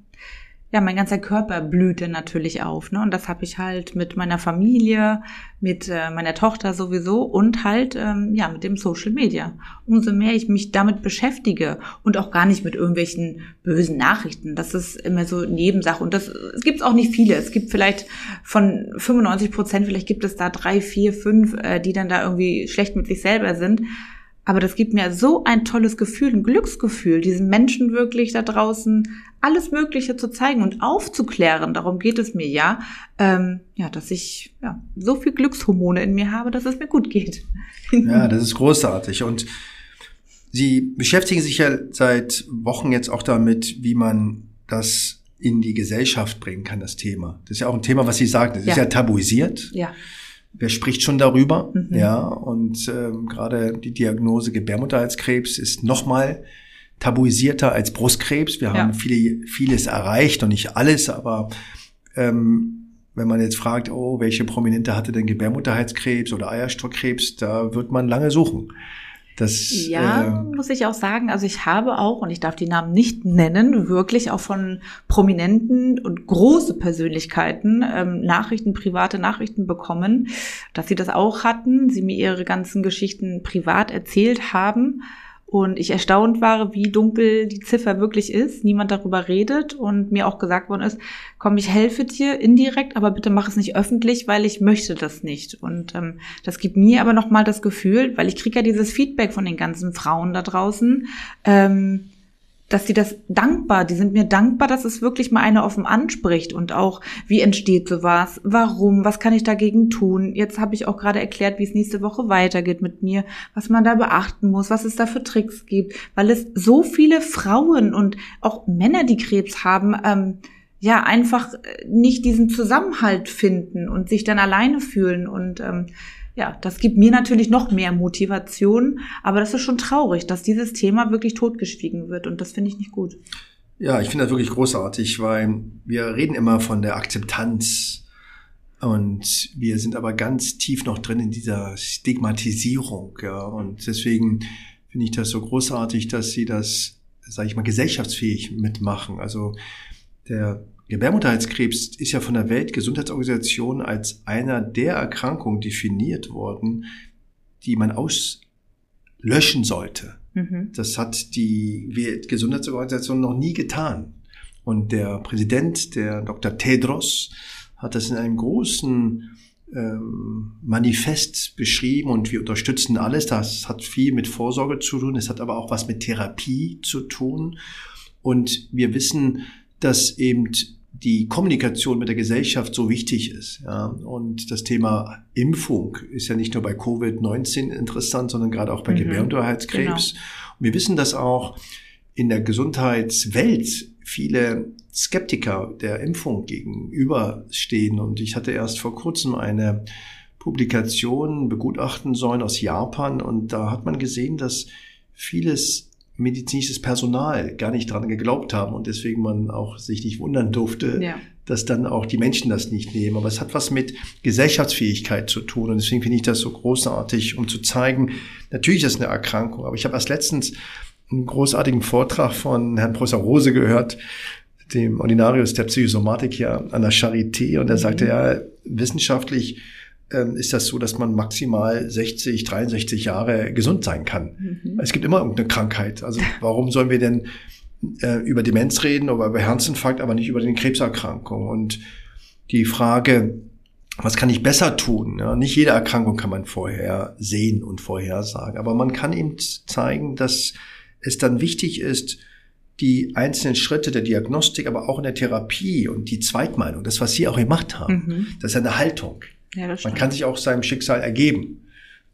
ja, mein ganzer Körper blühte natürlich auf. Ne? Und das habe ich halt mit meiner Familie, mit äh, meiner Tochter sowieso und halt ähm, ja mit dem Social Media. Umso mehr ich mich damit beschäftige und auch gar nicht mit irgendwelchen bösen Nachrichten. Das ist immer so Nebensache. Und das es gibt auch nicht viele. Es gibt vielleicht von 95 Prozent, vielleicht gibt es da drei, vier, fünf, äh, die dann da irgendwie schlecht mit sich selber sind. Aber das gibt mir so ein tolles Gefühl, ein Glücksgefühl, diesen Menschen wirklich da draußen alles Mögliche zu zeigen und aufzuklären. Darum geht es mir ja, ähm, ja, dass ich ja, so viel Glückshormone in mir habe, dass es mir gut geht. Ja, das ist großartig. Und Sie beschäftigen sich ja seit Wochen jetzt auch damit, wie man das in die Gesellschaft bringen kann, das Thema. Das ist ja auch ein Thema, was Sie sagen, das ja. ist ja tabuisiert. Ja wer spricht schon darüber? Mhm. Ja, und ähm, gerade die Diagnose Gebärmutterhalskrebs ist nochmal tabuisierter als Brustkrebs. Wir haben viele, vieles erreicht und nicht alles, aber ähm, wenn man jetzt fragt, oh, welche Prominente hatte denn Gebärmutterhalskrebs oder Eierstockkrebs, da wird man lange suchen. Das, ja, äh, muss ich auch sagen. Also ich habe auch, und ich darf die Namen nicht nennen, wirklich auch von prominenten und große Persönlichkeiten ähm, Nachrichten, private Nachrichten bekommen, dass sie das auch hatten, sie mir ihre ganzen Geschichten privat erzählt haben und ich erstaunt war, wie dunkel die Ziffer wirklich ist, niemand darüber redet und mir auch gesagt worden ist, komm, ich helfe dir indirekt, aber bitte mach es nicht öffentlich, weil ich möchte das nicht. Und ähm, das gibt mir aber nochmal das Gefühl, weil ich kriege ja dieses Feedback von den ganzen Frauen da draußen, ähm, dass die das dankbar, die sind mir dankbar, dass es wirklich mal einer offen anspricht und auch, wie entsteht sowas, warum, was kann ich dagegen tun. Jetzt habe ich auch gerade erklärt, wie es nächste Woche weitergeht mit mir, was man da beachten muss, was es da für Tricks gibt, weil es so viele Frauen und auch Männer, die Krebs haben, ähm, ja, einfach nicht diesen Zusammenhalt finden und sich dann alleine fühlen und ähm, ja, das gibt mir natürlich noch mehr Motivation, aber das ist schon traurig, dass dieses Thema wirklich totgeschwiegen wird und das finde ich nicht gut. Ja, ich finde das wirklich großartig, weil wir reden immer von der Akzeptanz und wir sind aber ganz tief noch drin in dieser Stigmatisierung, ja, und deswegen finde ich das so großartig, dass Sie das, sage ich mal, gesellschaftsfähig mitmachen. Also der Gebärmutterhalskrebs ist ja von der Weltgesundheitsorganisation als einer der Erkrankungen definiert worden, die man auslöschen sollte. Mhm. Das hat die Weltgesundheitsorganisation noch nie getan. Und der Präsident, der Dr. Tedros, hat das in einem großen ähm, Manifest beschrieben und wir unterstützen alles. Das hat viel mit Vorsorge zu tun, es hat aber auch was mit Therapie zu tun. Und wir wissen, dass eben die Kommunikation mit der Gesellschaft so wichtig ist. Ja. Und das Thema Impfung ist ja nicht nur bei Covid-19 interessant, sondern gerade auch bei mhm. Gebärmutterhalskrebs. Genau. Und wir wissen, dass auch in der Gesundheitswelt viele Skeptiker der Impfung gegenüberstehen. Und ich hatte erst vor kurzem eine Publikation begutachten sollen aus Japan und da hat man gesehen, dass vieles medizinisches Personal gar nicht dran geglaubt haben und deswegen man auch sich nicht wundern durfte, ja. dass dann auch die Menschen das nicht nehmen. Aber es hat was mit Gesellschaftsfähigkeit zu tun und deswegen finde ich das so großartig, um zu zeigen, natürlich ist es eine Erkrankung, aber ich habe erst letztens einen großartigen Vortrag von Herrn Professor Rose gehört, dem Ordinarius der Psychosomatik hier an der Charité und er sagte mhm. ja, wissenschaftlich ist das so, dass man maximal 60, 63 Jahre gesund sein kann. Mhm. Es gibt immer irgendeine Krankheit. Also warum sollen wir denn äh, über Demenz reden oder über Herzinfarkt, aber nicht über den Krebserkrankung? Und die Frage, was kann ich besser tun? Ja, nicht jede Erkrankung kann man vorher sehen und vorhersagen, aber man kann eben zeigen, dass es dann wichtig ist, die einzelnen Schritte der Diagnostik, aber auch in der Therapie und die Zweitmeinung, das, was Sie auch gemacht haben, mhm. das ist eine Haltung. Ja, Man kann sich auch seinem Schicksal ergeben.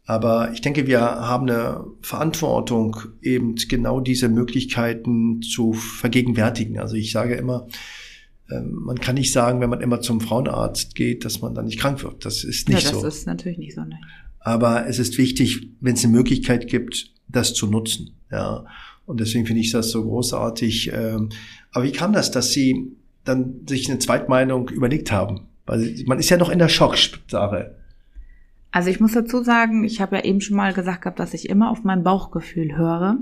Aber ich denke, wir haben eine Verantwortung, eben genau diese Möglichkeiten zu vergegenwärtigen. Also ich sage immer, ähm, man kann nicht sagen, wenn man immer zum Frauenarzt geht, dass man dann nicht krank wird. Das ist nicht ja, das so. Das ist natürlich nicht so. Ne? Aber es ist wichtig, wenn es eine Möglichkeit gibt, das zu nutzen. Ja. Und deswegen finde ich das so großartig. Ähm, aber wie kam das, dass Sie dann sich eine Zweitmeinung überlegt haben? Weil man ist ja noch in der Schockstarre. Also ich muss dazu sagen, ich habe ja eben schon mal gesagt gehabt, dass ich immer auf mein Bauchgefühl höre.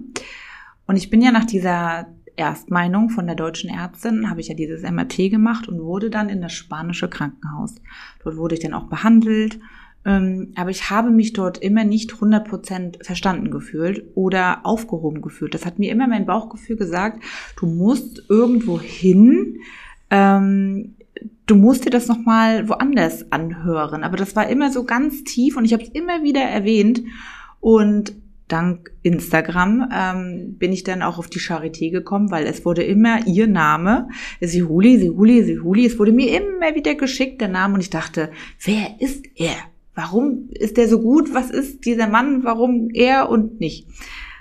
Und ich bin ja nach dieser Erstmeinung von der deutschen Ärztin, habe ich ja dieses MRT gemacht und wurde dann in das spanische Krankenhaus. Dort wurde ich dann auch behandelt. Ähm, aber ich habe mich dort immer nicht 100% verstanden gefühlt oder aufgehoben gefühlt. Das hat mir immer mein Bauchgefühl gesagt, du musst irgendwo hin, ähm, du musst dir das nochmal woanders anhören. Aber das war immer so ganz tief und ich habe es immer wieder erwähnt. Und dank Instagram ähm, bin ich dann auch auf die Charité gekommen, weil es wurde immer ihr Name, Sihuli, Sihuli, Sihuli, es wurde mir immer wieder geschickt, der Name, und ich dachte, wer ist er? Warum ist der so gut? Was ist dieser Mann? Warum er und nicht?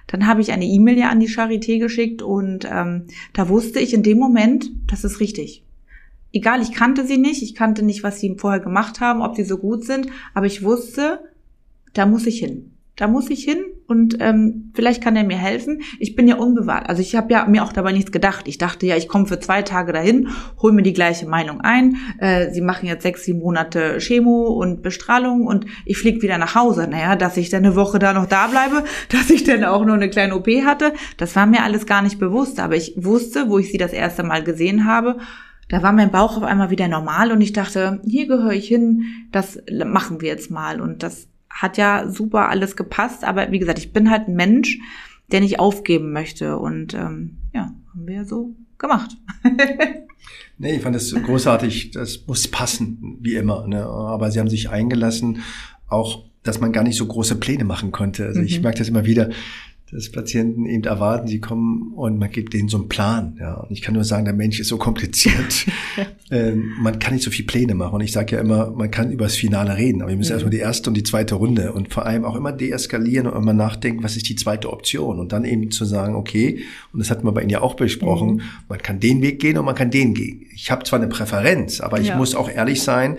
Dann habe ich eine E-Mail ja an die Charité geschickt und ähm, da wusste ich in dem Moment, das ist richtig egal, ich kannte sie nicht, ich kannte nicht, was sie vorher gemacht haben, ob sie so gut sind, aber ich wusste, da muss ich hin. Da muss ich hin und ähm, vielleicht kann er mir helfen. Ich bin ja unbewahrt. Also ich habe ja mir auch dabei nichts gedacht. Ich dachte ja, ich komme für zwei Tage dahin, hole mir die gleiche Meinung ein. Äh, sie machen jetzt sechs, sieben Monate Chemo und Bestrahlung und ich fliege wieder nach Hause. Naja, dass ich dann eine Woche da noch da bleibe, dass ich dann auch nur eine kleine OP hatte, das war mir alles gar nicht bewusst. Aber ich wusste, wo ich sie das erste Mal gesehen habe, da war mein Bauch auf einmal wieder normal und ich dachte, hier gehöre ich hin, das machen wir jetzt mal. Und das hat ja super alles gepasst, aber wie gesagt, ich bin halt ein Mensch, der nicht aufgeben möchte. Und ähm, ja, haben wir so gemacht. nee, ich fand das großartig. Das muss passen, wie immer. Ne? Aber sie haben sich eingelassen, auch, dass man gar nicht so große Pläne machen konnte. Also mhm. ich merke das immer wieder dass Patienten eben erwarten, sie kommen und man gibt denen so einen Plan. Ja. Und ich kann nur sagen, der Mensch ist so kompliziert. ähm, man kann nicht so viel Pläne machen. Und ich sage ja immer, man kann über das Finale reden, aber wir müssen mhm. erstmal die erste und die zweite Runde und vor allem auch immer deeskalieren und immer nachdenken, was ist die zweite Option. Und dann eben zu sagen, okay, und das hatten wir bei Ihnen ja auch besprochen, mhm. man kann den Weg gehen und man kann den gehen. Ich habe zwar eine Präferenz, aber ich ja. muss auch ehrlich sein,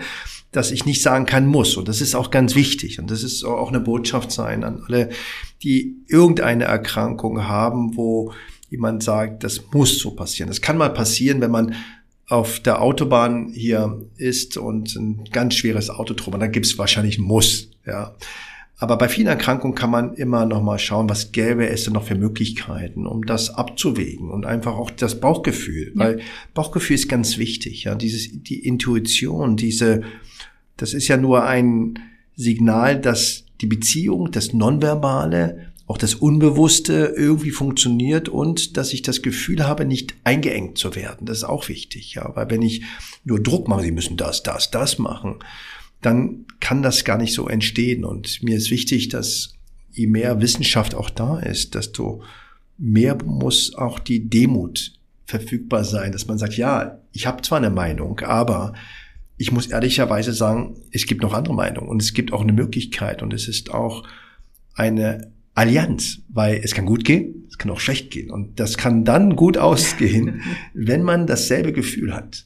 dass ich nicht sagen kann, muss. Und das ist auch ganz wichtig. Und das ist auch eine Botschaft sein an alle, die irgendeine Erkrankung haben, wo jemand sagt, das muss so passieren. Das kann mal passieren, wenn man auf der Autobahn hier ist und ein ganz schweres Auto drüber, dann gibt es wahrscheinlich ein Muss. Ja. Aber bei vielen Erkrankungen kann man immer noch mal schauen, was gäbe es denn noch für Möglichkeiten, um das abzuwägen und einfach auch das Bauchgefühl, ja. weil Bauchgefühl ist ganz wichtig, ja, dieses die Intuition, diese das ist ja nur ein Signal, dass die Beziehung, das Nonverbale, auch das Unbewusste irgendwie funktioniert und dass ich das Gefühl habe, nicht eingeengt zu werden. Das ist auch wichtig, ja, weil wenn ich nur Druck mache, Sie müssen das, das, das machen, dann kann das gar nicht so entstehen. Und mir ist wichtig, dass je mehr Wissenschaft auch da ist, desto mehr muss auch die Demut verfügbar sein, dass man sagt, ja, ich habe zwar eine Meinung, aber ich muss ehrlicherweise sagen, es gibt noch andere Meinungen und es gibt auch eine Möglichkeit und es ist auch eine Allianz, weil es kann gut gehen, es kann auch schlecht gehen und das kann dann gut ausgehen, wenn man dasselbe Gefühl hat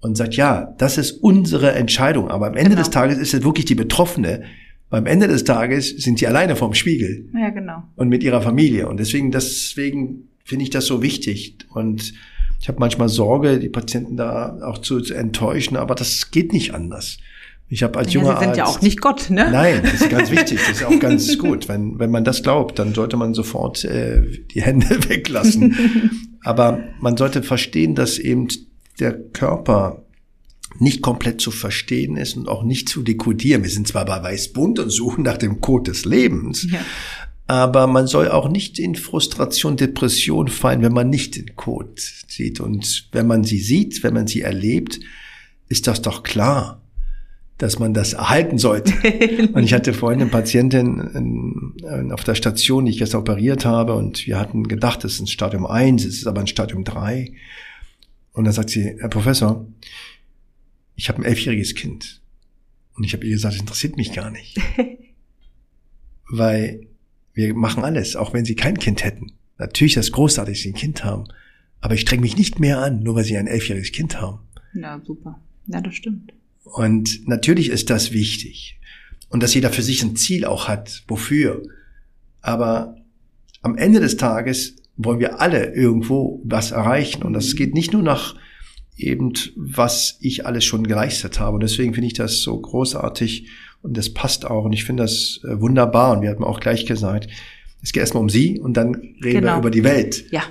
und sagt, ja, das ist unsere Entscheidung. Aber am Ende genau. des Tages ist es wirklich die Betroffene. Beim Ende des Tages sind die alleine vorm Spiegel. Ja, genau. Und mit ihrer Familie. Und deswegen, deswegen finde ich das so wichtig. Und ich habe manchmal Sorge, die Patienten da auch zu, zu enttäuschen, aber das geht nicht anders. Ich habe als ja, junger Sie sind Arzt, ja auch nicht Gott, ne? Nein, das ist ganz wichtig. Das ist auch ganz gut. Wenn, wenn man das glaubt, dann sollte man sofort äh, die Hände weglassen. Aber man sollte verstehen, dass eben der Körper nicht komplett zu verstehen ist und auch nicht zu dekodieren. Wir sind zwar bei Weißbunt und suchen nach dem Code des Lebens, ja. Aber man soll auch nicht in Frustration, Depression fallen, wenn man nicht den Code sieht. Und wenn man sie sieht, wenn man sie erlebt, ist das doch klar, dass man das erhalten sollte. und ich hatte vorhin eine Patientin auf der Station, die ich jetzt operiert habe, und wir hatten gedacht, es ist ein Stadium 1, es ist aber ein Stadium 3. Und dann sagt sie, Herr Professor, ich habe ein elfjähriges Kind. Und ich habe ihr gesagt, das interessiert mich gar nicht. Weil wir machen alles, auch wenn sie kein Kind hätten. Natürlich ist das großartig, dass sie ein Kind haben. Aber ich streng mich nicht mehr an, nur weil sie ein elfjähriges Kind haben. Ja, super. Ja, das stimmt. Und natürlich ist das wichtig. Und dass jeder für sich ein Ziel auch hat, wofür. Aber am Ende des Tages wollen wir alle irgendwo was erreichen. Und das geht nicht nur nach eben, was ich alles schon geleistet habe. Und deswegen finde ich das so großartig und das passt auch. Und ich finde das äh, wunderbar. Und wir hatten auch gleich gesagt, es geht erstmal um Sie und dann reden genau. wir über die Welt. Ja,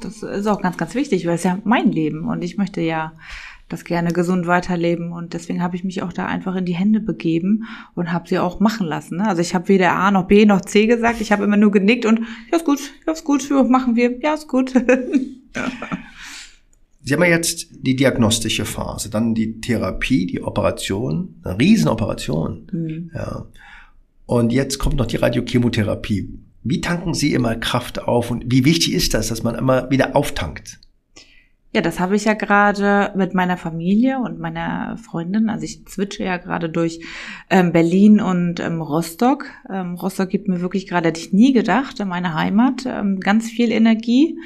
das ist auch ganz, ganz wichtig, weil es ja mein Leben und ich möchte ja das gerne gesund weiterleben und deswegen habe ich mich auch da einfach in die Hände begeben und habe sie auch machen lassen. Ne? Also ich habe weder A noch B noch C gesagt, ich habe immer nur genickt und ja ist gut, ja ist gut, machen wir, ja ist gut. Sie haben ja jetzt die diagnostische Phase, dann die Therapie, die Operation, eine Riesenoperation. Mhm. Ja. Und jetzt kommt noch die Radiochemotherapie. Wie tanken Sie immer Kraft auf und wie wichtig ist das, dass man immer wieder auftankt? Ja, das habe ich ja gerade mit meiner Familie und meiner Freundin. Also ich zwitsche ja gerade durch ähm, Berlin und ähm, Rostock. Ähm, Rostock gibt mir wirklich gerade, hätte ich nie gedacht, in meine Heimat, ähm, ganz viel Energie.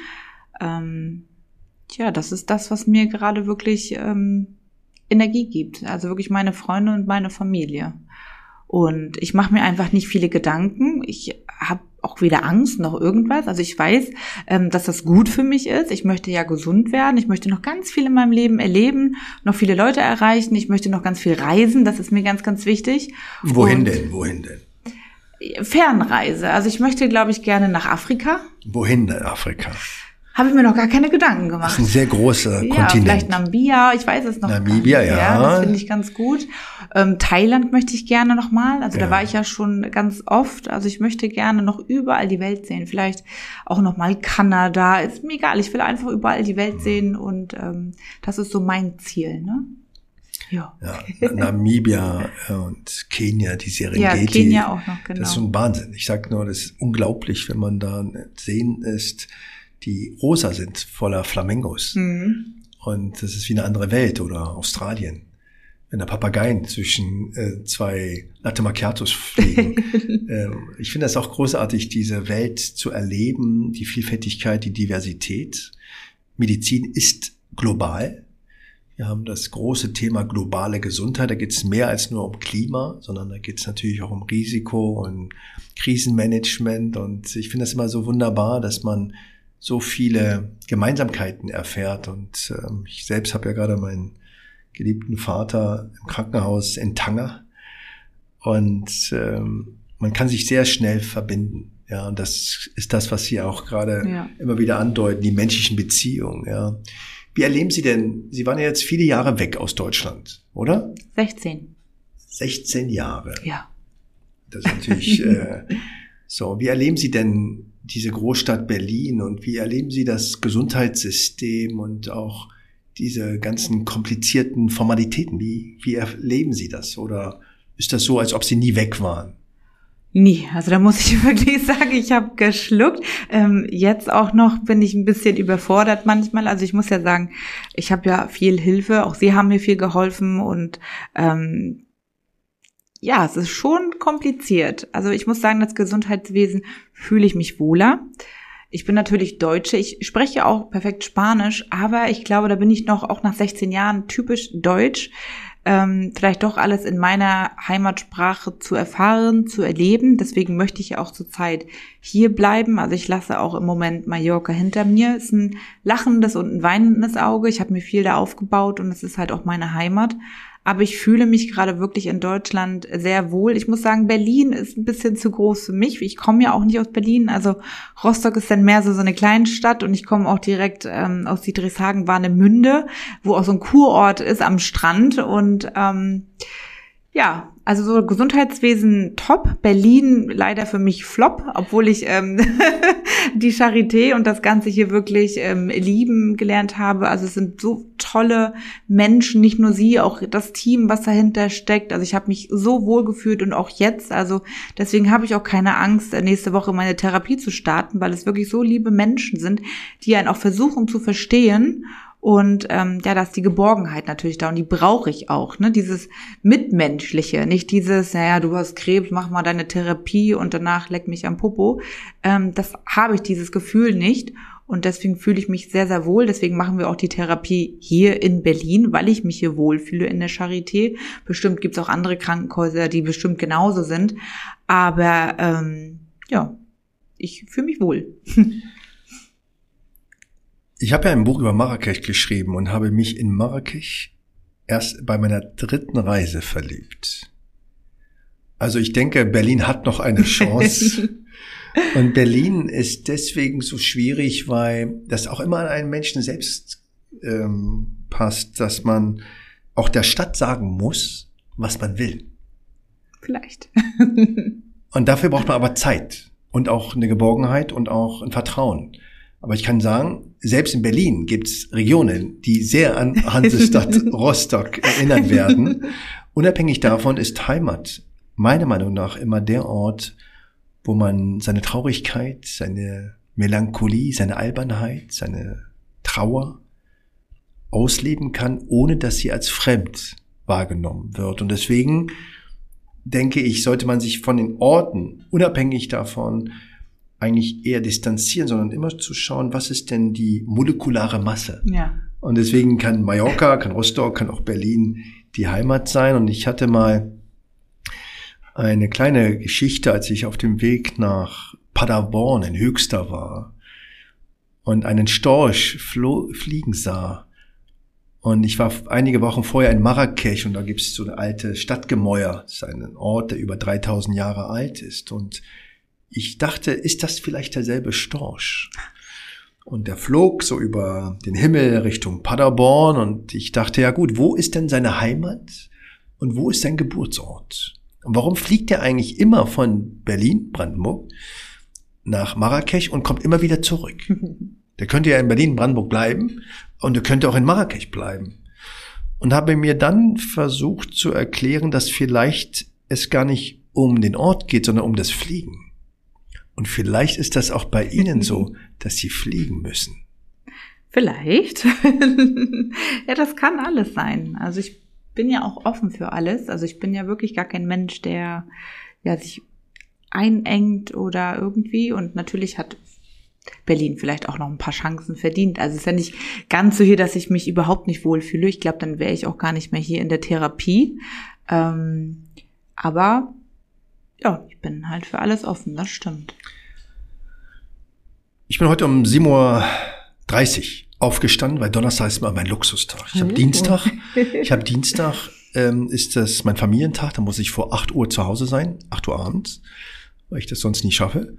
Tja, das ist das, was mir gerade wirklich ähm, Energie gibt. Also wirklich meine Freunde und meine Familie. Und ich mache mir einfach nicht viele Gedanken. Ich habe auch weder Angst noch irgendwas. Also ich weiß, ähm, dass das gut für mich ist. Ich möchte ja gesund werden. Ich möchte noch ganz viel in meinem Leben erleben, noch viele Leute erreichen. Ich möchte noch ganz viel reisen. Das ist mir ganz, ganz wichtig. Wohin Und denn? Wohin denn? Fernreise. Also ich möchte, glaube ich, gerne nach Afrika. Wohin denn Afrika? Habe ich mir noch gar keine Gedanken gemacht. Das ist ein sehr großer ja, Kontinent. Vielleicht Namibia, ich weiß es noch. Namibia, ja. ja. Das finde ich ganz gut. Ähm, Thailand möchte ich gerne noch mal. Also ja. da war ich ja schon ganz oft. Also ich möchte gerne noch überall die Welt sehen. Vielleicht auch noch mal Kanada. Ist mir egal. Ich will einfach überall die Welt sehen und ähm, das ist so mein Ziel. Ne? Ja. ja. Namibia und Kenia, die Serengeti. Ja, Kenia auch noch, genau. Das ist so ein Wahnsinn. Ich sag nur, das ist unglaublich, wenn man da sehen ist die rosa sind, voller Flamingos. Mhm. Und das ist wie eine andere Welt oder Australien. Wenn da Papageien zwischen äh, zwei Latte Macchiatos fliegen. ähm, ich finde das auch großartig, diese Welt zu erleben, die Vielfältigkeit, die Diversität. Medizin ist global. Wir haben das große Thema globale Gesundheit. Da geht es mehr als nur um Klima, sondern da geht es natürlich auch um Risiko und Krisenmanagement. Und ich finde das immer so wunderbar, dass man so viele Gemeinsamkeiten erfährt. Und ähm, ich selbst habe ja gerade meinen geliebten Vater im Krankenhaus in Tanger. Und ähm, man kann sich sehr schnell verbinden. Ja, und das ist das, was Sie auch gerade ja. immer wieder andeuten, die menschlichen Beziehungen. Ja. Wie erleben Sie denn, Sie waren ja jetzt viele Jahre weg aus Deutschland, oder? 16. 16 Jahre. Ja. Das ist natürlich äh, so. Wie erleben Sie denn diese Großstadt Berlin und wie erleben Sie das Gesundheitssystem und auch diese ganzen komplizierten Formalitäten? Wie, wie erleben Sie das? Oder ist das so, als ob Sie nie weg waren? Nie. Also da muss ich wirklich sagen, ich habe geschluckt. Ähm, jetzt auch noch bin ich ein bisschen überfordert manchmal. Also ich muss ja sagen, ich habe ja viel Hilfe. Auch Sie haben mir viel geholfen und ähm, ja, es ist schon kompliziert. Also ich muss sagen, das Gesundheitswesen fühle ich mich wohler. Ich bin natürlich Deutsche, ich spreche auch perfekt Spanisch, aber ich glaube, da bin ich noch auch nach 16 Jahren typisch deutsch ähm, vielleicht doch alles in meiner Heimatsprache zu erfahren, zu erleben. Deswegen möchte ich ja auch zurzeit hier bleiben. Also ich lasse auch im Moment Mallorca hinter mir. Es ist ein lachendes und ein weinendes Auge. Ich habe mir viel da aufgebaut und es ist halt auch meine Heimat. Aber ich fühle mich gerade wirklich in Deutschland sehr wohl. Ich muss sagen, Berlin ist ein bisschen zu groß für mich. Ich komme ja auch nicht aus Berlin. Also Rostock ist dann mehr so, so eine Kleinstadt und ich komme auch direkt ähm, aus Diedrichshagen, Warnemünde, wo auch so ein Kurort ist am Strand. Und ähm, ja, also so Gesundheitswesen top, Berlin leider für mich flop, obwohl ich ähm, die Charité und das Ganze hier wirklich ähm, lieben gelernt habe. Also es sind so tolle Menschen, nicht nur sie, auch das Team, was dahinter steckt. Also ich habe mich so wohl gefühlt und auch jetzt. Also deswegen habe ich auch keine Angst, nächste Woche meine Therapie zu starten, weil es wirklich so liebe Menschen sind, die einen auch versuchen zu verstehen und ähm, ja, da ist die Geborgenheit natürlich da und die brauche ich auch, ne? Dieses Mitmenschliche, nicht dieses, naja, du hast Krebs, mach mal deine Therapie und danach leck mich am Popo. Ähm, das habe ich dieses Gefühl nicht. Und deswegen fühle ich mich sehr, sehr wohl. Deswegen machen wir auch die Therapie hier in Berlin, weil ich mich hier wohlfühle in der Charité. Bestimmt gibt's auch andere Krankenhäuser, die bestimmt genauso sind. Aber ähm, ja, ich fühle mich wohl. Ich habe ja ein Buch über Marrakech geschrieben und habe mich in Marrakech erst bei meiner dritten Reise verliebt. Also ich denke, Berlin hat noch eine Chance. und Berlin ist deswegen so schwierig, weil das auch immer an einen Menschen selbst ähm, passt, dass man auch der Stadt sagen muss, was man will. Vielleicht. und dafür braucht man aber Zeit und auch eine Geborgenheit und auch ein Vertrauen. Aber ich kann sagen, selbst in Berlin gibt es Regionen, die sehr an Hansestadt Rostock erinnert werden. Unabhängig davon ist Heimat meiner Meinung nach immer der Ort, wo man seine Traurigkeit, seine Melancholie, seine Albernheit, seine Trauer ausleben kann, ohne dass sie als fremd wahrgenommen wird. Und deswegen denke ich, sollte man sich von den Orten, unabhängig davon, eigentlich eher distanzieren, sondern immer zu schauen, was ist denn die molekulare Masse? Ja. Und deswegen kann Mallorca, kann Rostock, kann auch Berlin die Heimat sein. Und ich hatte mal eine kleine Geschichte, als ich auf dem Weg nach Paderborn in Höxter war und einen Storch fliegen sah. Und ich war einige Wochen vorher in Marrakech und da gibt es so eine alte Stadtgemäuer. Das ist ein Ort, der über 3000 Jahre alt ist. Und ich dachte, ist das vielleicht derselbe Storch? Und der flog so über den Himmel Richtung Paderborn und ich dachte, ja gut, wo ist denn seine Heimat und wo ist sein Geburtsort? Und warum fliegt er eigentlich immer von Berlin, Brandenburg, nach Marrakech und kommt immer wieder zurück? Der könnte ja in Berlin, Brandenburg bleiben und er könnte auch in Marrakech bleiben. Und habe mir dann versucht zu erklären, dass vielleicht es gar nicht um den Ort geht, sondern um das Fliegen. Und vielleicht ist das auch bei Ihnen so, dass Sie fliegen müssen. Vielleicht. ja, das kann alles sein. Also ich bin ja auch offen für alles. Also ich bin ja wirklich gar kein Mensch, der ja sich einengt oder irgendwie. Und natürlich hat Berlin vielleicht auch noch ein paar Chancen verdient. Also es ist ja nicht ganz so hier, dass ich mich überhaupt nicht wohlfühle. Ich glaube, dann wäre ich auch gar nicht mehr hier in der Therapie. Ähm, aber ja, ich bin halt für alles offen, das stimmt. Ich bin heute um 7.30 Uhr aufgestanden, weil Donnerstag ist immer mein Luxustag. Ich habe Dienstag, ich habe Dienstag, ähm, ist das mein Familientag, da muss ich vor 8 Uhr zu Hause sein, 8 Uhr abends, weil ich das sonst nicht schaffe.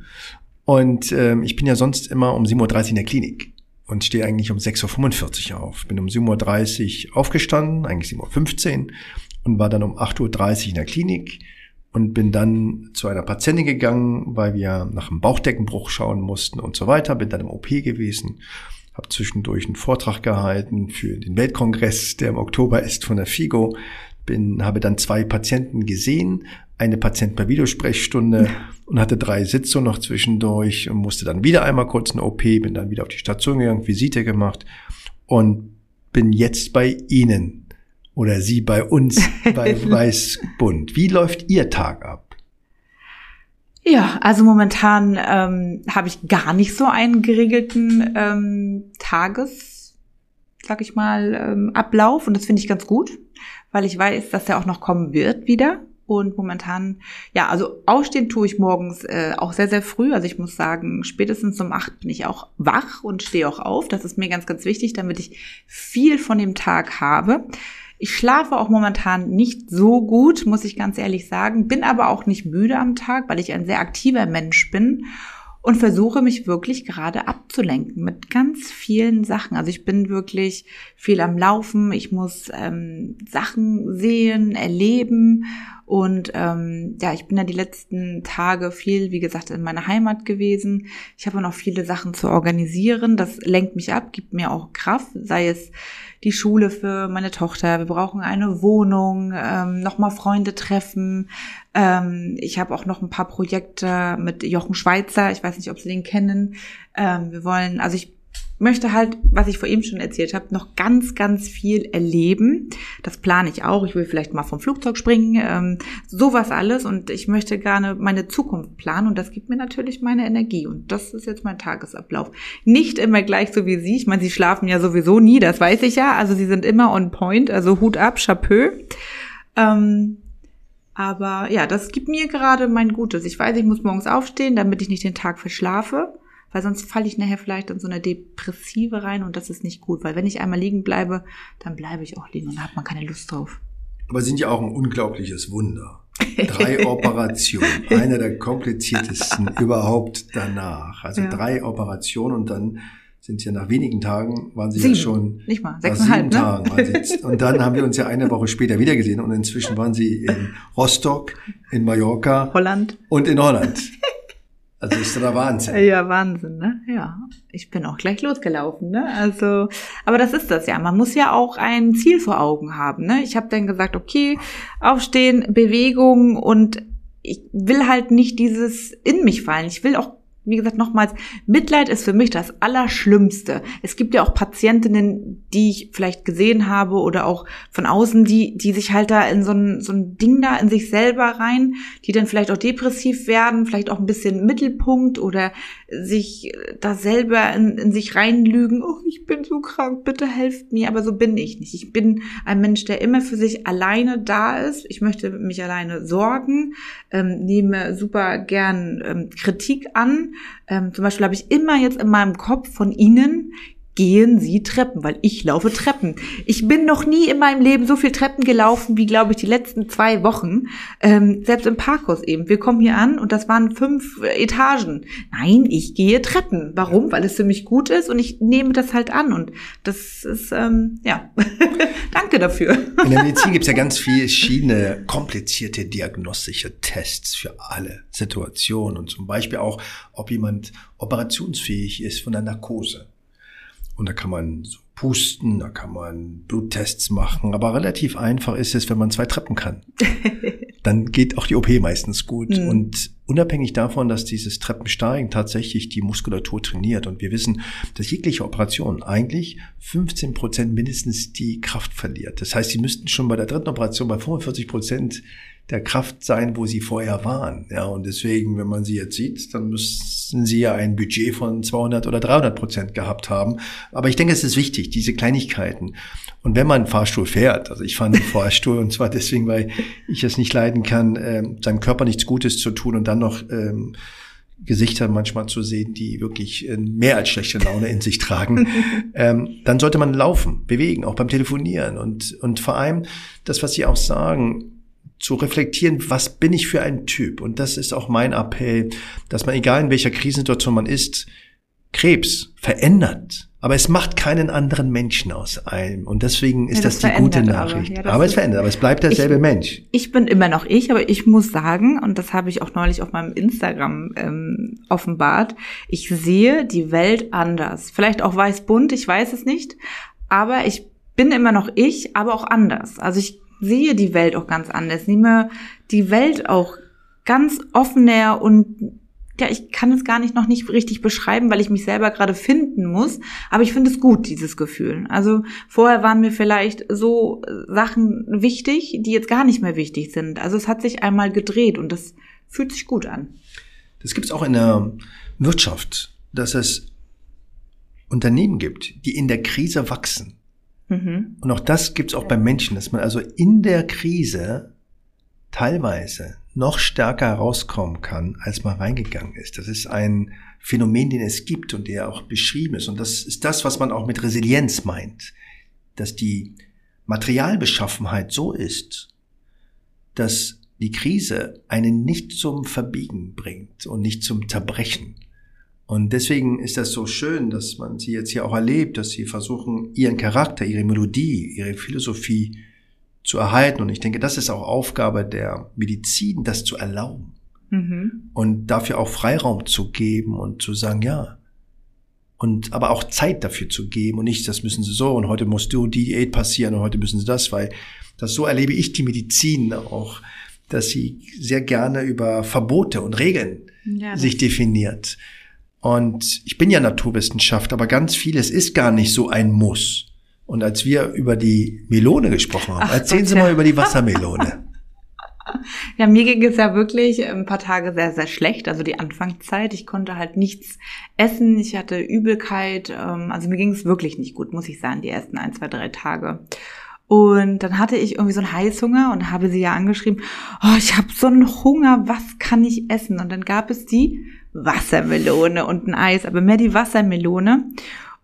Und ähm, ich bin ja sonst immer um 7.30 Uhr in der Klinik und stehe eigentlich um 6.45 Uhr auf. Bin um 7.30 Uhr aufgestanden, eigentlich 7.15 Uhr und war dann um 8.30 Uhr in der Klinik und bin dann zu einer Patientin gegangen, weil wir nach einem Bauchdeckenbruch schauen mussten und so weiter. Bin dann im OP gewesen, habe zwischendurch einen Vortrag gehalten für den Weltkongress, der im Oktober ist von der FIGO. Bin, habe dann zwei Patienten gesehen, eine Patient per Videosprechstunde und hatte drei Sitzungen noch zwischendurch und musste dann wieder einmal kurz eine OP, bin dann wieder auf die Station gegangen, Visite gemacht und bin jetzt bei Ihnen oder Sie bei uns bei Weißbund. Wie läuft Ihr Tag ab? Ja, also momentan ähm, habe ich gar nicht so einen geregelten ähm, Tages, sag ich mal, ähm, Ablauf und das finde ich ganz gut, weil ich weiß, dass er auch noch kommen wird wieder. Und momentan, ja, also aufstehen tue ich morgens äh, auch sehr, sehr früh. Also ich muss sagen, spätestens um acht bin ich auch wach und stehe auch auf. Das ist mir ganz, ganz wichtig, damit ich viel von dem Tag habe. Ich schlafe auch momentan nicht so gut, muss ich ganz ehrlich sagen, bin aber auch nicht müde am Tag, weil ich ein sehr aktiver Mensch bin und versuche mich wirklich gerade abzulenken mit ganz vielen Sachen. Also ich bin wirklich viel am Laufen, ich muss ähm, Sachen sehen, erleben und ähm, ja, ich bin ja die letzten Tage viel, wie gesagt, in meiner Heimat gewesen. Ich habe noch viele Sachen zu organisieren. Das lenkt mich ab, gibt mir auch Kraft, sei es die Schule für meine Tochter, wir brauchen eine Wohnung, ähm, nochmal Freunde treffen. Ähm, ich habe auch noch ein paar Projekte mit Jochen Schweizer, ich weiß nicht, ob Sie den kennen. Ähm, wir wollen, also ich möchte halt, was ich vor ihm schon erzählt habe, noch ganz, ganz viel erleben. Das plane ich auch. Ich will vielleicht mal vom Flugzeug springen, ähm, sowas alles. Und ich möchte gerne meine Zukunft planen. Und das gibt mir natürlich meine Energie. Und das ist jetzt mein Tagesablauf. Nicht immer gleich so wie Sie. Ich meine, Sie schlafen ja sowieso nie, das weiß ich ja. Also Sie sind immer on point. Also Hut ab, Chapeau. Ähm, aber ja, das gibt mir gerade mein Gutes. Ich weiß, ich muss morgens aufstehen, damit ich nicht den Tag verschlafe weil sonst falle ich nachher vielleicht in so eine Depressive rein und das ist nicht gut, weil wenn ich einmal liegen bleibe, dann bleibe ich auch liegen und da hat man keine Lust drauf. Aber sind ja auch ein unglaubliches Wunder. Drei Operationen, eine der kompliziertesten überhaupt danach. Also ja. drei Operationen und dann sind ja nach wenigen Tagen waren sie sieben, ja schon nicht mal sechseinhalb sieben ne? Tagen und dann haben wir uns ja eine Woche später wieder gesehen und inzwischen waren sie in Rostock, in Mallorca, Holland und in Holland. Also ist der Wahnsinn. Ja, Wahnsinn, ne? Ja. Ich bin auch gleich losgelaufen, ne? Also, aber das ist das ja. Man muss ja auch ein Ziel vor Augen haben, ne? Ich habe dann gesagt, okay, aufstehen, Bewegung und ich will halt nicht dieses in mich fallen. Ich will auch wie gesagt, nochmals, Mitleid ist für mich das Allerschlimmste. Es gibt ja auch Patientinnen, die ich vielleicht gesehen habe oder auch von außen, die, die sich halt da in so ein, so ein Ding da in sich selber rein, die dann vielleicht auch depressiv werden, vielleicht auch ein bisschen Mittelpunkt oder sich da selber in, in sich reinlügen, oh, ich bin so krank, bitte helft mir, aber so bin ich nicht. Ich bin ein Mensch, der immer für sich alleine da ist. Ich möchte mich alleine sorgen, ähm, nehme super gern ähm, Kritik an. Ähm, zum Beispiel habe ich immer jetzt in meinem Kopf von Ihnen, gehen Sie Treppen, weil ich laufe Treppen. Ich bin noch nie in meinem Leben so viel Treppen gelaufen wie, glaube ich, die letzten zwei Wochen. Ähm, selbst im Parkhaus eben. Wir kommen hier an und das waren fünf Etagen. Nein, ich gehe Treppen. Warum? Weil es für mich gut ist und ich nehme das halt an. Und das ist, ähm, ja, danke dafür. In der Medizin gibt es ja ganz viele verschiedene komplizierte diagnostische Tests für alle Situationen und zum Beispiel auch, ob jemand operationsfähig ist von der Narkose. Und da kann man so pusten, da kann man Bluttests machen, aber relativ einfach ist es, wenn man zwei Treppen kann. Dann geht auch die OP meistens gut. Mhm. Und unabhängig davon, dass dieses Treppensteigen tatsächlich die Muskulatur trainiert und wir wissen, dass jegliche Operation eigentlich 15 Prozent mindestens die Kraft verliert. Das heißt, Sie müssten schon bei der dritten Operation bei 45 Prozent der Kraft sein, wo sie vorher waren. Ja, und deswegen, wenn man sie jetzt sieht, dann müssen sie ja ein Budget von 200 oder 300 Prozent gehabt haben. Aber ich denke, es ist wichtig, diese Kleinigkeiten. Und wenn man Fahrstuhl fährt, also ich fahre einen Fahrstuhl und zwar deswegen, weil ich es nicht leiden kann, äh, seinem Körper nichts Gutes zu tun und dann noch ähm, Gesichter manchmal zu sehen, die wirklich äh, mehr als schlechte Laune in sich tragen, ähm, dann sollte man laufen, bewegen, auch beim Telefonieren und, und vor allem das, was Sie auch sagen, zu reflektieren, was bin ich für ein Typ? Und das ist auch mein Appell, dass man, egal in welcher Krisensituation man ist, Krebs verändert. Aber es macht keinen anderen Menschen aus einem. Und deswegen ist ja, das, das, die gute Nachricht. Aber, ja, aber es verändert, aber es bleibt derselbe ich, Mensch. Ich bin immer noch ich, aber ich muss sagen, und das habe ich auch neulich auf meinem Instagram ähm, offenbart, ich sehe die Welt anders. Vielleicht auch weiß-bunt, ich weiß es nicht. Aber ich bin immer noch ich, aber auch anders. Also ich sehe die Welt auch ganz anders, nehme die Welt auch ganz offener und ja, ich kann es gar nicht noch nicht richtig beschreiben, weil ich mich selber gerade finden muss. Aber ich finde es gut, dieses Gefühl. Also vorher waren mir vielleicht so äh, Sachen wichtig, die jetzt gar nicht mehr wichtig sind. Also es hat sich einmal gedreht und das fühlt sich gut an. Das gibt es auch in der Wirtschaft, dass es Unternehmen gibt, die in der Krise wachsen. Mhm. Und auch das gibt es auch beim Menschen, dass man also in der Krise teilweise noch stärker herauskommen kann, als man reingegangen ist. Das ist ein Phänomen, den es gibt und der auch beschrieben ist. Und das ist das, was man auch mit Resilienz meint, dass die Materialbeschaffenheit so ist, dass die Krise einen nicht zum Verbiegen bringt und nicht zum Zerbrechen. Und deswegen ist das so schön, dass man sie jetzt hier auch erlebt, dass sie versuchen, ihren Charakter, ihre Melodie, ihre Philosophie zu erhalten. Und ich denke, das ist auch Aufgabe der Medizin, das zu erlauben. Mhm. Und dafür auch Freiraum zu geben und zu sagen, ja. Und aber auch Zeit dafür zu geben und nicht, das müssen sie so und heute muss du die Diät passieren und heute müssen sie das, weil das so erlebe ich die Medizin auch, dass sie sehr gerne über Verbote und Regeln ja, sich definiert. Und ich bin ja Naturwissenschaft, aber ganz vieles ist gar nicht so ein Muss. Und als wir über die Melone gesprochen haben, Ach erzählen Gott, Sie mal über die Wassermelone. Ja, mir ging es ja wirklich ein paar Tage sehr, sehr schlecht. Also die Anfangszeit. Ich konnte halt nichts essen. Ich hatte Übelkeit. Ähm, also mir ging es wirklich nicht gut, muss ich sagen, die ersten ein, zwei, drei Tage. Und dann hatte ich irgendwie so einen Heißhunger und habe sie ja angeschrieben, oh, ich habe so einen Hunger, was kann ich essen? Und dann gab es die Wassermelone und ein Eis, aber mehr die Wassermelone.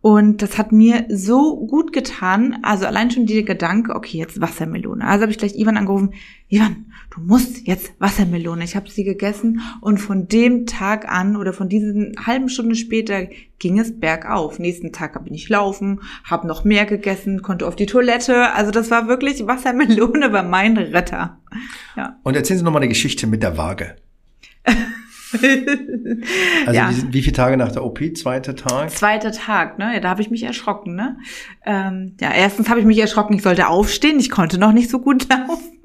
Und das hat mir so gut getan. Also allein schon der Gedanke, okay, jetzt Wassermelone. Also habe ich gleich Ivan angerufen, Ivan, du musst jetzt Wassermelone. Ich habe sie gegessen und von dem Tag an oder von diesen halben Stunde später ging es bergauf. Nächsten Tag bin ich laufen, habe noch mehr gegessen, konnte auf die Toilette. Also das war wirklich Wassermelone war mein Retter. Ja. Und erzählen Sie noch mal eine Geschichte mit der Waage. also ja. wie, wie viele Tage nach der OP? Zweiter Tag? Zweiter Tag, ne? Ja, da habe ich mich erschrocken, ne? Ähm, ja, erstens habe ich mich erschrocken, ich sollte aufstehen, ich konnte noch nicht so gut laufen.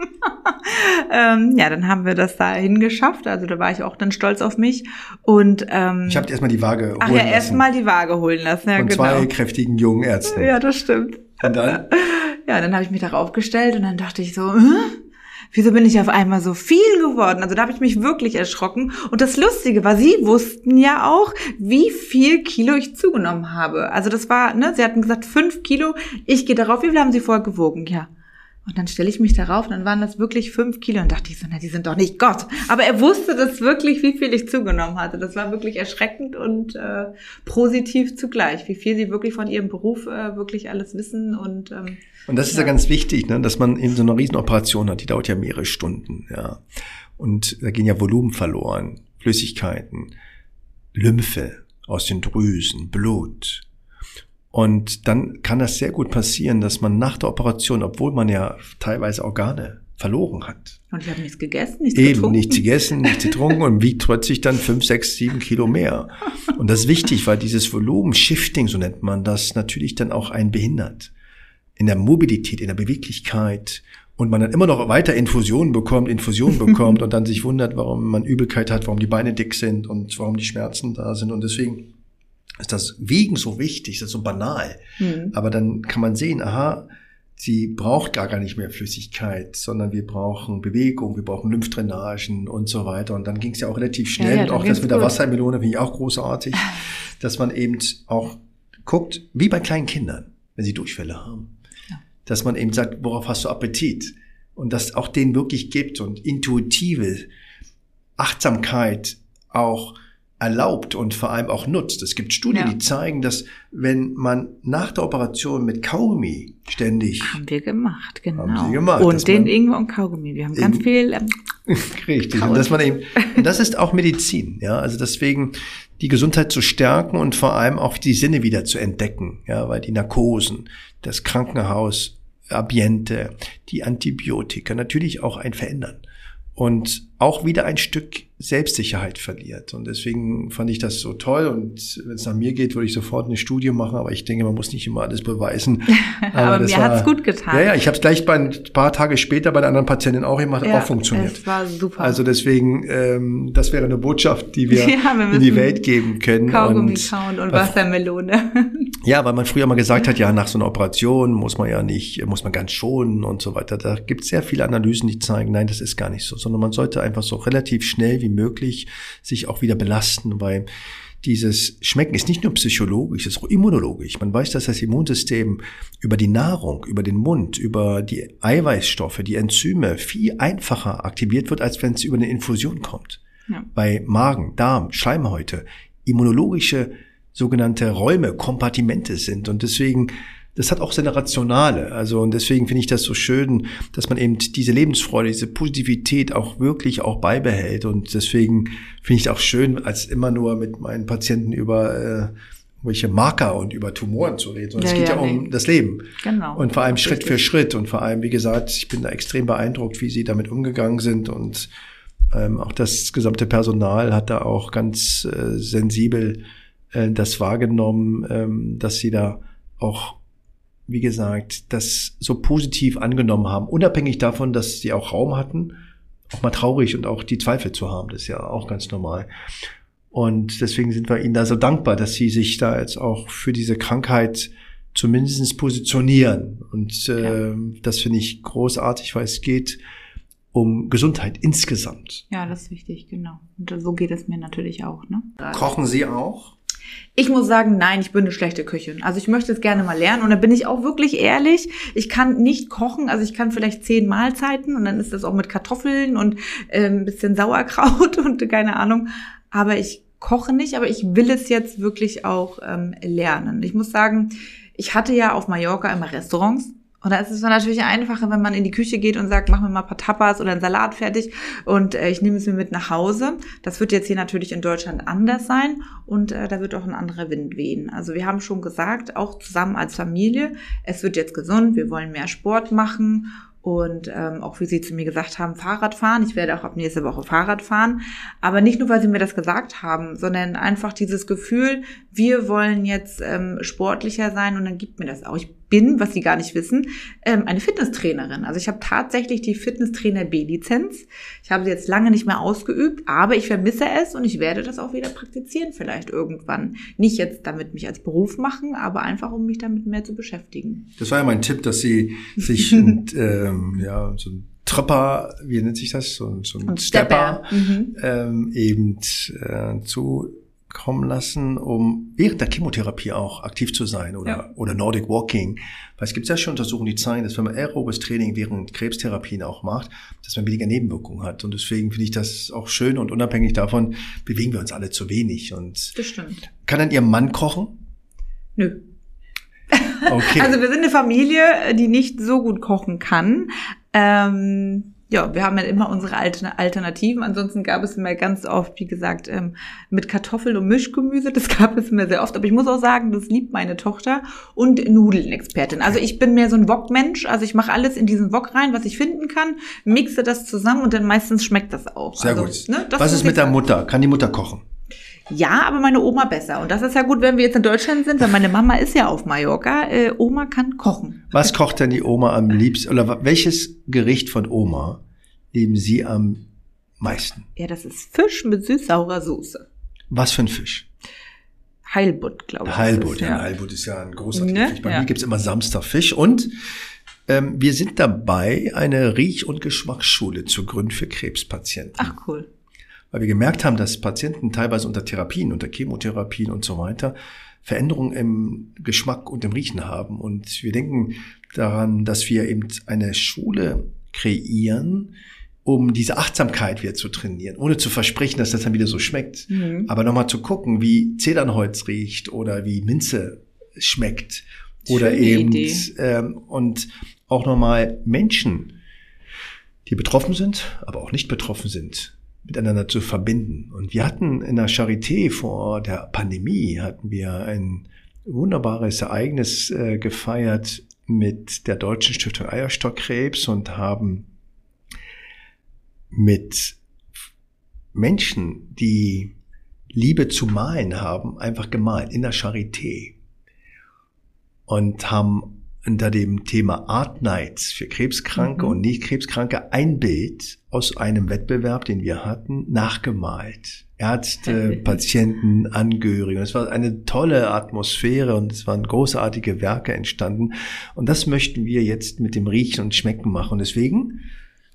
ähm, ja, dann haben wir das dahin geschafft. Also da war ich auch dann stolz auf mich. Und ähm, ich habe erstmal die Waage holen Ach ja, erstmal die Waage holen lassen. Ja, Von genau. zwei kräftigen jungen Ärzten. Ja, das stimmt. Und dann? Ja, dann habe ich mich darauf gestellt und dann dachte ich so, äh? Wieso bin ich auf einmal so viel geworden? Also da habe ich mich wirklich erschrocken. Und das Lustige war, sie wussten ja auch, wie viel Kilo ich zugenommen habe. Also das war, ne, sie hatten gesagt, fünf Kilo, ich gehe darauf, wie viel haben sie vorher gewogen? Ja. Und dann stelle ich mich darauf und dann waren das wirklich fünf Kilo und dachte ich so, na, die sind doch nicht Gott. Aber er wusste das wirklich, wie viel ich zugenommen hatte. Das war wirklich erschreckend und äh, positiv zugleich, wie viel sie wirklich von ihrem Beruf äh, wirklich alles wissen und ähm, und das ist ja, ja ganz wichtig, ne, dass man eben so eine Riesenoperation hat, die dauert ja mehrere Stunden, ja. Und da gehen ja Volumen verloren, Flüssigkeiten, Lymphe aus den Drüsen, Blut. Und dann kann das sehr gut passieren, dass man nach der Operation, obwohl man ja teilweise Organe verloren hat. Und ich habe nichts gegessen, nichts Eben, getrunken. nichts gegessen, nichts getrunken und wiegt plötzlich dann fünf, sechs, sieben Kilo mehr. Und das ist wichtig, weil dieses Volumen, Shifting, so nennt man das, natürlich dann auch einen behindert in der Mobilität, in der Beweglichkeit und man dann immer noch weiter Infusionen bekommt, Infusionen bekommt und dann sich wundert, warum man Übelkeit hat, warum die Beine dick sind und warum die Schmerzen da sind. Und deswegen ist das Wiegen so wichtig, das ist so banal. Mhm. Aber dann kann man sehen, aha, sie braucht gar, gar nicht mehr Flüssigkeit, sondern wir brauchen Bewegung, wir brauchen Lymphdrainagen und so weiter. Und dann ging es ja auch relativ schnell. Ja, ja, auch das mit der Wassermelone finde ich auch großartig, dass man eben auch guckt, wie bei kleinen Kindern, wenn sie Durchfälle haben, ja. dass man eben sagt, worauf hast du Appetit? Und das auch denen wirklich gibt und intuitive Achtsamkeit auch erlaubt und vor allem auch nutzt. Es gibt Studien, ja. die zeigen, dass wenn man nach der Operation mit Kaugummi ständig. Haben wir gemacht, genau. Haben sie gemacht. Und den Ingwer und Kaugummi. Wir haben ganz viel. Ähm, richtig. Und dass man eben, das ist auch Medizin, ja. Also deswegen die Gesundheit zu stärken und vor allem auch die Sinne wieder zu entdecken, ja, weil die Narkosen, das Krankenhaus, Ambiente, die Antibiotika natürlich auch ein Verändern und auch wieder ein Stück Selbstsicherheit verliert. Und deswegen fand ich das so toll. Und wenn es nach mir geht, würde ich sofort eine Studie machen. Aber ich denke, man muss nicht immer alles beweisen. aber, aber mir war, hat's gut getan. Ja, ja, ich habe es gleich bei ein paar Tage später bei der anderen Patientin auch gemacht, ja, auch funktioniert. Es war super. Also deswegen, ähm, das wäre eine Botschaft, die wir, ja, wir in die Welt geben können. Kaugummi und, kauen und Wassermelone. ja, weil man früher mal gesagt hat, ja, nach so einer Operation muss man ja nicht, muss man ganz schonen und so weiter. Da gibt es sehr viele Analysen, die zeigen, nein, das ist gar nicht so, sondern man sollte einfach so relativ schnell wie möglich sich auch wieder belasten, weil dieses Schmecken ist nicht nur psychologisch, es ist auch immunologisch. Man weiß, dass das Immunsystem über die Nahrung, über den Mund, über die Eiweißstoffe, die Enzyme viel einfacher aktiviert wird, als wenn es über eine Infusion kommt. Ja. Bei Magen, Darm, Schleimhäute, immunologische sogenannte Räume, Kompartimente sind. Und deswegen das hat auch seine Rationale. Also und deswegen finde ich das so schön, dass man eben diese Lebensfreude, diese Positivität auch wirklich auch beibehält. Und deswegen finde ich es auch schön, als immer nur mit meinen Patienten über äh, welche Marker und über Tumoren zu reden, sondern ja, es geht ja, ja um nee. das Leben. Genau. Und vor allem Schritt für Schritt und vor allem, wie gesagt, ich bin da extrem beeindruckt, wie sie damit umgegangen sind und ähm, auch das gesamte Personal hat da auch ganz äh, sensibel äh, das wahrgenommen, ähm, dass sie da auch wie gesagt, das so positiv angenommen haben, unabhängig davon, dass sie auch Raum hatten, auch mal traurig und auch die Zweifel zu haben. Das ist ja auch ganz normal. Und deswegen sind wir ihnen da so dankbar, dass sie sich da jetzt auch für diese Krankheit zumindest positionieren. Und äh, ja. das finde ich großartig, weil es geht um Gesundheit insgesamt. Ja, das ist wichtig, genau. Und so geht es mir natürlich auch. Ne? Kochen Sie auch? Ich muss sagen, nein, ich bin eine schlechte Köchin. Also ich möchte es gerne mal lernen und da bin ich auch wirklich ehrlich. Ich kann nicht kochen, also ich kann vielleicht zehn Mahlzeiten und dann ist das auch mit Kartoffeln und äh, ein bisschen Sauerkraut und keine Ahnung. Aber ich koche nicht, aber ich will es jetzt wirklich auch ähm, lernen. Ich muss sagen, ich hatte ja auf Mallorca immer Restaurants und da ist es dann natürlich einfacher, wenn man in die Küche geht und sagt, mach mir mal ein paar Tapas oder einen Salat fertig und äh, ich nehme es mir mit nach Hause. Das wird jetzt hier natürlich in Deutschland anders sein und äh, da wird auch ein anderer Wind wehen. Also wir haben schon gesagt, auch zusammen als Familie, es wird jetzt gesund, wir wollen mehr Sport machen und ähm, auch wie Sie zu mir gesagt haben, Fahrrad fahren. Ich werde auch ab nächste Woche Fahrrad fahren. Aber nicht nur, weil Sie mir das gesagt haben, sondern einfach dieses Gefühl, wir wollen jetzt ähm, sportlicher sein und dann gibt mir das auch. Ich bin, was Sie gar nicht wissen, ähm, eine Fitnesstrainerin. Also ich habe tatsächlich die Fitnesstrainer B-Lizenz. Ich habe sie jetzt lange nicht mehr ausgeübt, aber ich vermisse es und ich werde das auch wieder praktizieren vielleicht irgendwann. Nicht jetzt damit mich als Beruf machen, aber einfach um mich damit mehr zu beschäftigen. Das war ja mein Tipp, dass Sie sich ähm, ja so ein Trapper, wie nennt sich das, so, so ein, ein Stepper, Stepper. Mhm. Ähm, eben äh, zu kommen lassen, um während der Chemotherapie auch aktiv zu sein oder, ja. oder Nordic Walking. Weil es gibt sehr schön Untersuchungen, die zeigen, dass wenn man aerobes Training während Krebstherapien auch macht, dass man weniger Nebenwirkungen hat. Und deswegen finde ich das auch schön und unabhängig davon bewegen wir uns alle zu wenig. Und das stimmt. Kann dann Ihr Mann kochen? Nö. Okay. Also wir sind eine Familie, die nicht so gut kochen kann. Ähm, ja, wir haben ja immer unsere Alternativen. Ansonsten gab es immer ganz oft, wie gesagt, ähm, mit Kartoffeln und Mischgemüse. Das gab es immer sehr oft. Aber ich muss auch sagen, das liebt meine Tochter und Nudeln-Expertin. Also ich bin mehr so ein Wok-Mensch. Also ich mache alles in diesen Wok rein, was ich finden kann, mixe das zusammen und dann meistens schmeckt das auch. Sehr also, gut. Ne, was ist mit der Mutter? Kann die Mutter kochen? Ja, aber meine Oma besser. Und das ist ja gut, wenn wir jetzt in Deutschland sind, weil meine Mama ist ja auf Mallorca. Äh, Oma kann kochen. Was kocht denn die Oma am liebsten? Oder welches Gericht von Oma lieben Sie am meisten? Ja, das ist Fisch mit süß-saurer Soße. Was für ein Fisch? Heilbutt, glaube ich. Heilbutt, ja. ja. Heilbutt ist ja ein großer ne? Fisch. Bei ja. mir gibt's immer Samstag Fisch und ähm, wir sind dabei, eine Riech- und Geschmacksschule zu gründen für Krebspatienten. Ach cool. Weil wir gemerkt haben, dass Patienten teilweise unter Therapien, unter Chemotherapien und so weiter Veränderungen im Geschmack und im Riechen haben. Und wir denken daran, dass wir eben eine Schule kreieren, um diese Achtsamkeit wieder zu trainieren, ohne zu versprechen, dass das dann wieder so schmeckt. Mhm. Aber nochmal zu gucken, wie Zedernholz riecht oder wie Minze schmeckt. Oder Schöne eben ähm, und auch nochmal Menschen, die betroffen sind, aber auch nicht betroffen sind, miteinander zu verbinden. Und wir hatten in der Charité vor der Pandemie hatten wir ein wunderbares Ereignis äh, gefeiert mit der Deutschen Stiftung Eierstockkrebs und haben mit Menschen, die Liebe zu malen haben, einfach gemalt in der Charité und haben unter dem Thema Art Nights für Krebskranke mhm. und Nicht-Krebskranke ein Bild aus einem Wettbewerb, den wir hatten, nachgemalt. Ärzte, Patienten, Angehörige. Es war eine tolle Atmosphäre und es waren großartige Werke entstanden. Und das möchten wir jetzt mit dem Riechen und Schmecken machen. Und deswegen,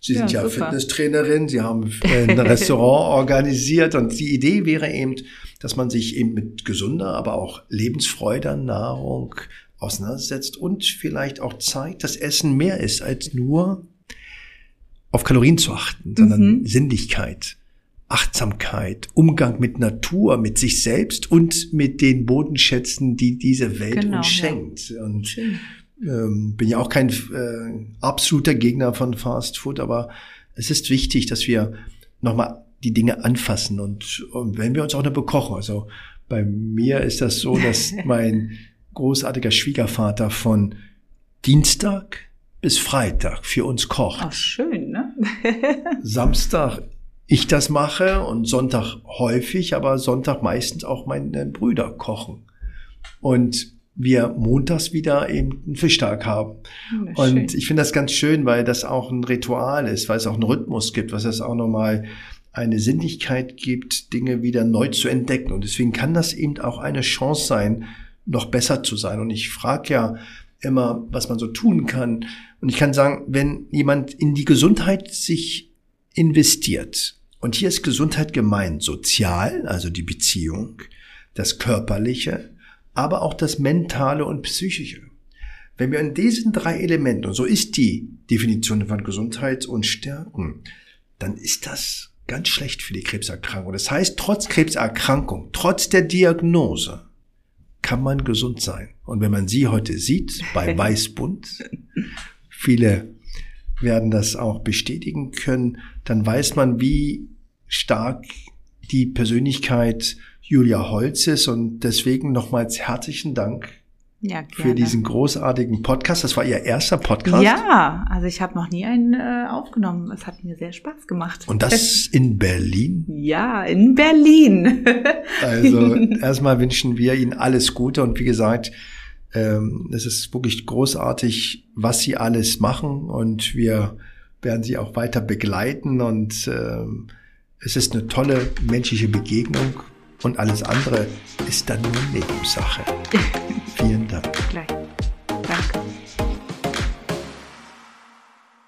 Sie sind ja, ja Fitnesstrainerin, Sie haben ein Restaurant organisiert und die Idee wäre eben, dass man sich eben mit gesunder, aber auch lebensfreuder Nahrung auseinandersetzt und vielleicht auch zeigt, dass Essen mehr ist als nur auf Kalorien zu achten, sondern mhm. Sinnlichkeit, Achtsamkeit, Umgang mit Natur, mit sich selbst und mit den Bodenschätzen, die diese Welt genau, uns schenkt. Ja. Und ähm, bin ja auch kein äh, absoluter Gegner von Fast Food, aber es ist wichtig, dass wir nochmal die Dinge anfassen und, und wenn wir uns auch noch bekochen. Also bei mir ist das so, dass mein großartiger Schwiegervater von Dienstag bis Freitag für uns kocht. Ach, schön, ne? Samstag ich das mache und Sonntag häufig, aber Sonntag meistens auch meine Brüder kochen. Und wir montags wieder eben einen Fischtag haben. und ich finde das ganz schön, weil das auch ein Ritual ist, weil es auch einen Rhythmus gibt, was es auch nochmal eine Sinnlichkeit gibt, Dinge wieder neu zu entdecken. Und deswegen kann das eben auch eine Chance sein, noch besser zu sein. Und ich frage ja immer, was man so tun kann. Und ich kann sagen, wenn jemand in die Gesundheit sich investiert, und hier ist Gesundheit gemeint, sozial, also die Beziehung, das Körperliche, aber auch das Mentale und Psychische. Wenn wir in diesen drei Elementen, und so ist die Definition von Gesundheit und Stärken, dann ist das ganz schlecht für die Krebserkrankung. Das heißt, trotz Krebserkrankung, trotz der Diagnose, kann man gesund sein. Und wenn man sie heute sieht bei Weißbund, viele werden das auch bestätigen können, dann weiß man, wie stark die Persönlichkeit Julia Holz ist. Und deswegen nochmals herzlichen Dank ja, für diesen großartigen Podcast. Das war Ihr erster Podcast. Ja, also ich habe noch nie einen äh, aufgenommen. Es hat mir sehr Spaß gemacht. Und das in Berlin? Ja, in Berlin. also erstmal wünschen wir Ihnen alles Gute und wie gesagt, ähm, es ist wirklich großartig, was Sie alles machen und wir werden Sie auch weiter begleiten und ähm, es ist eine tolle menschliche Begegnung und alles andere ist dann nur Nebensache. Vielen Dank. Gleich.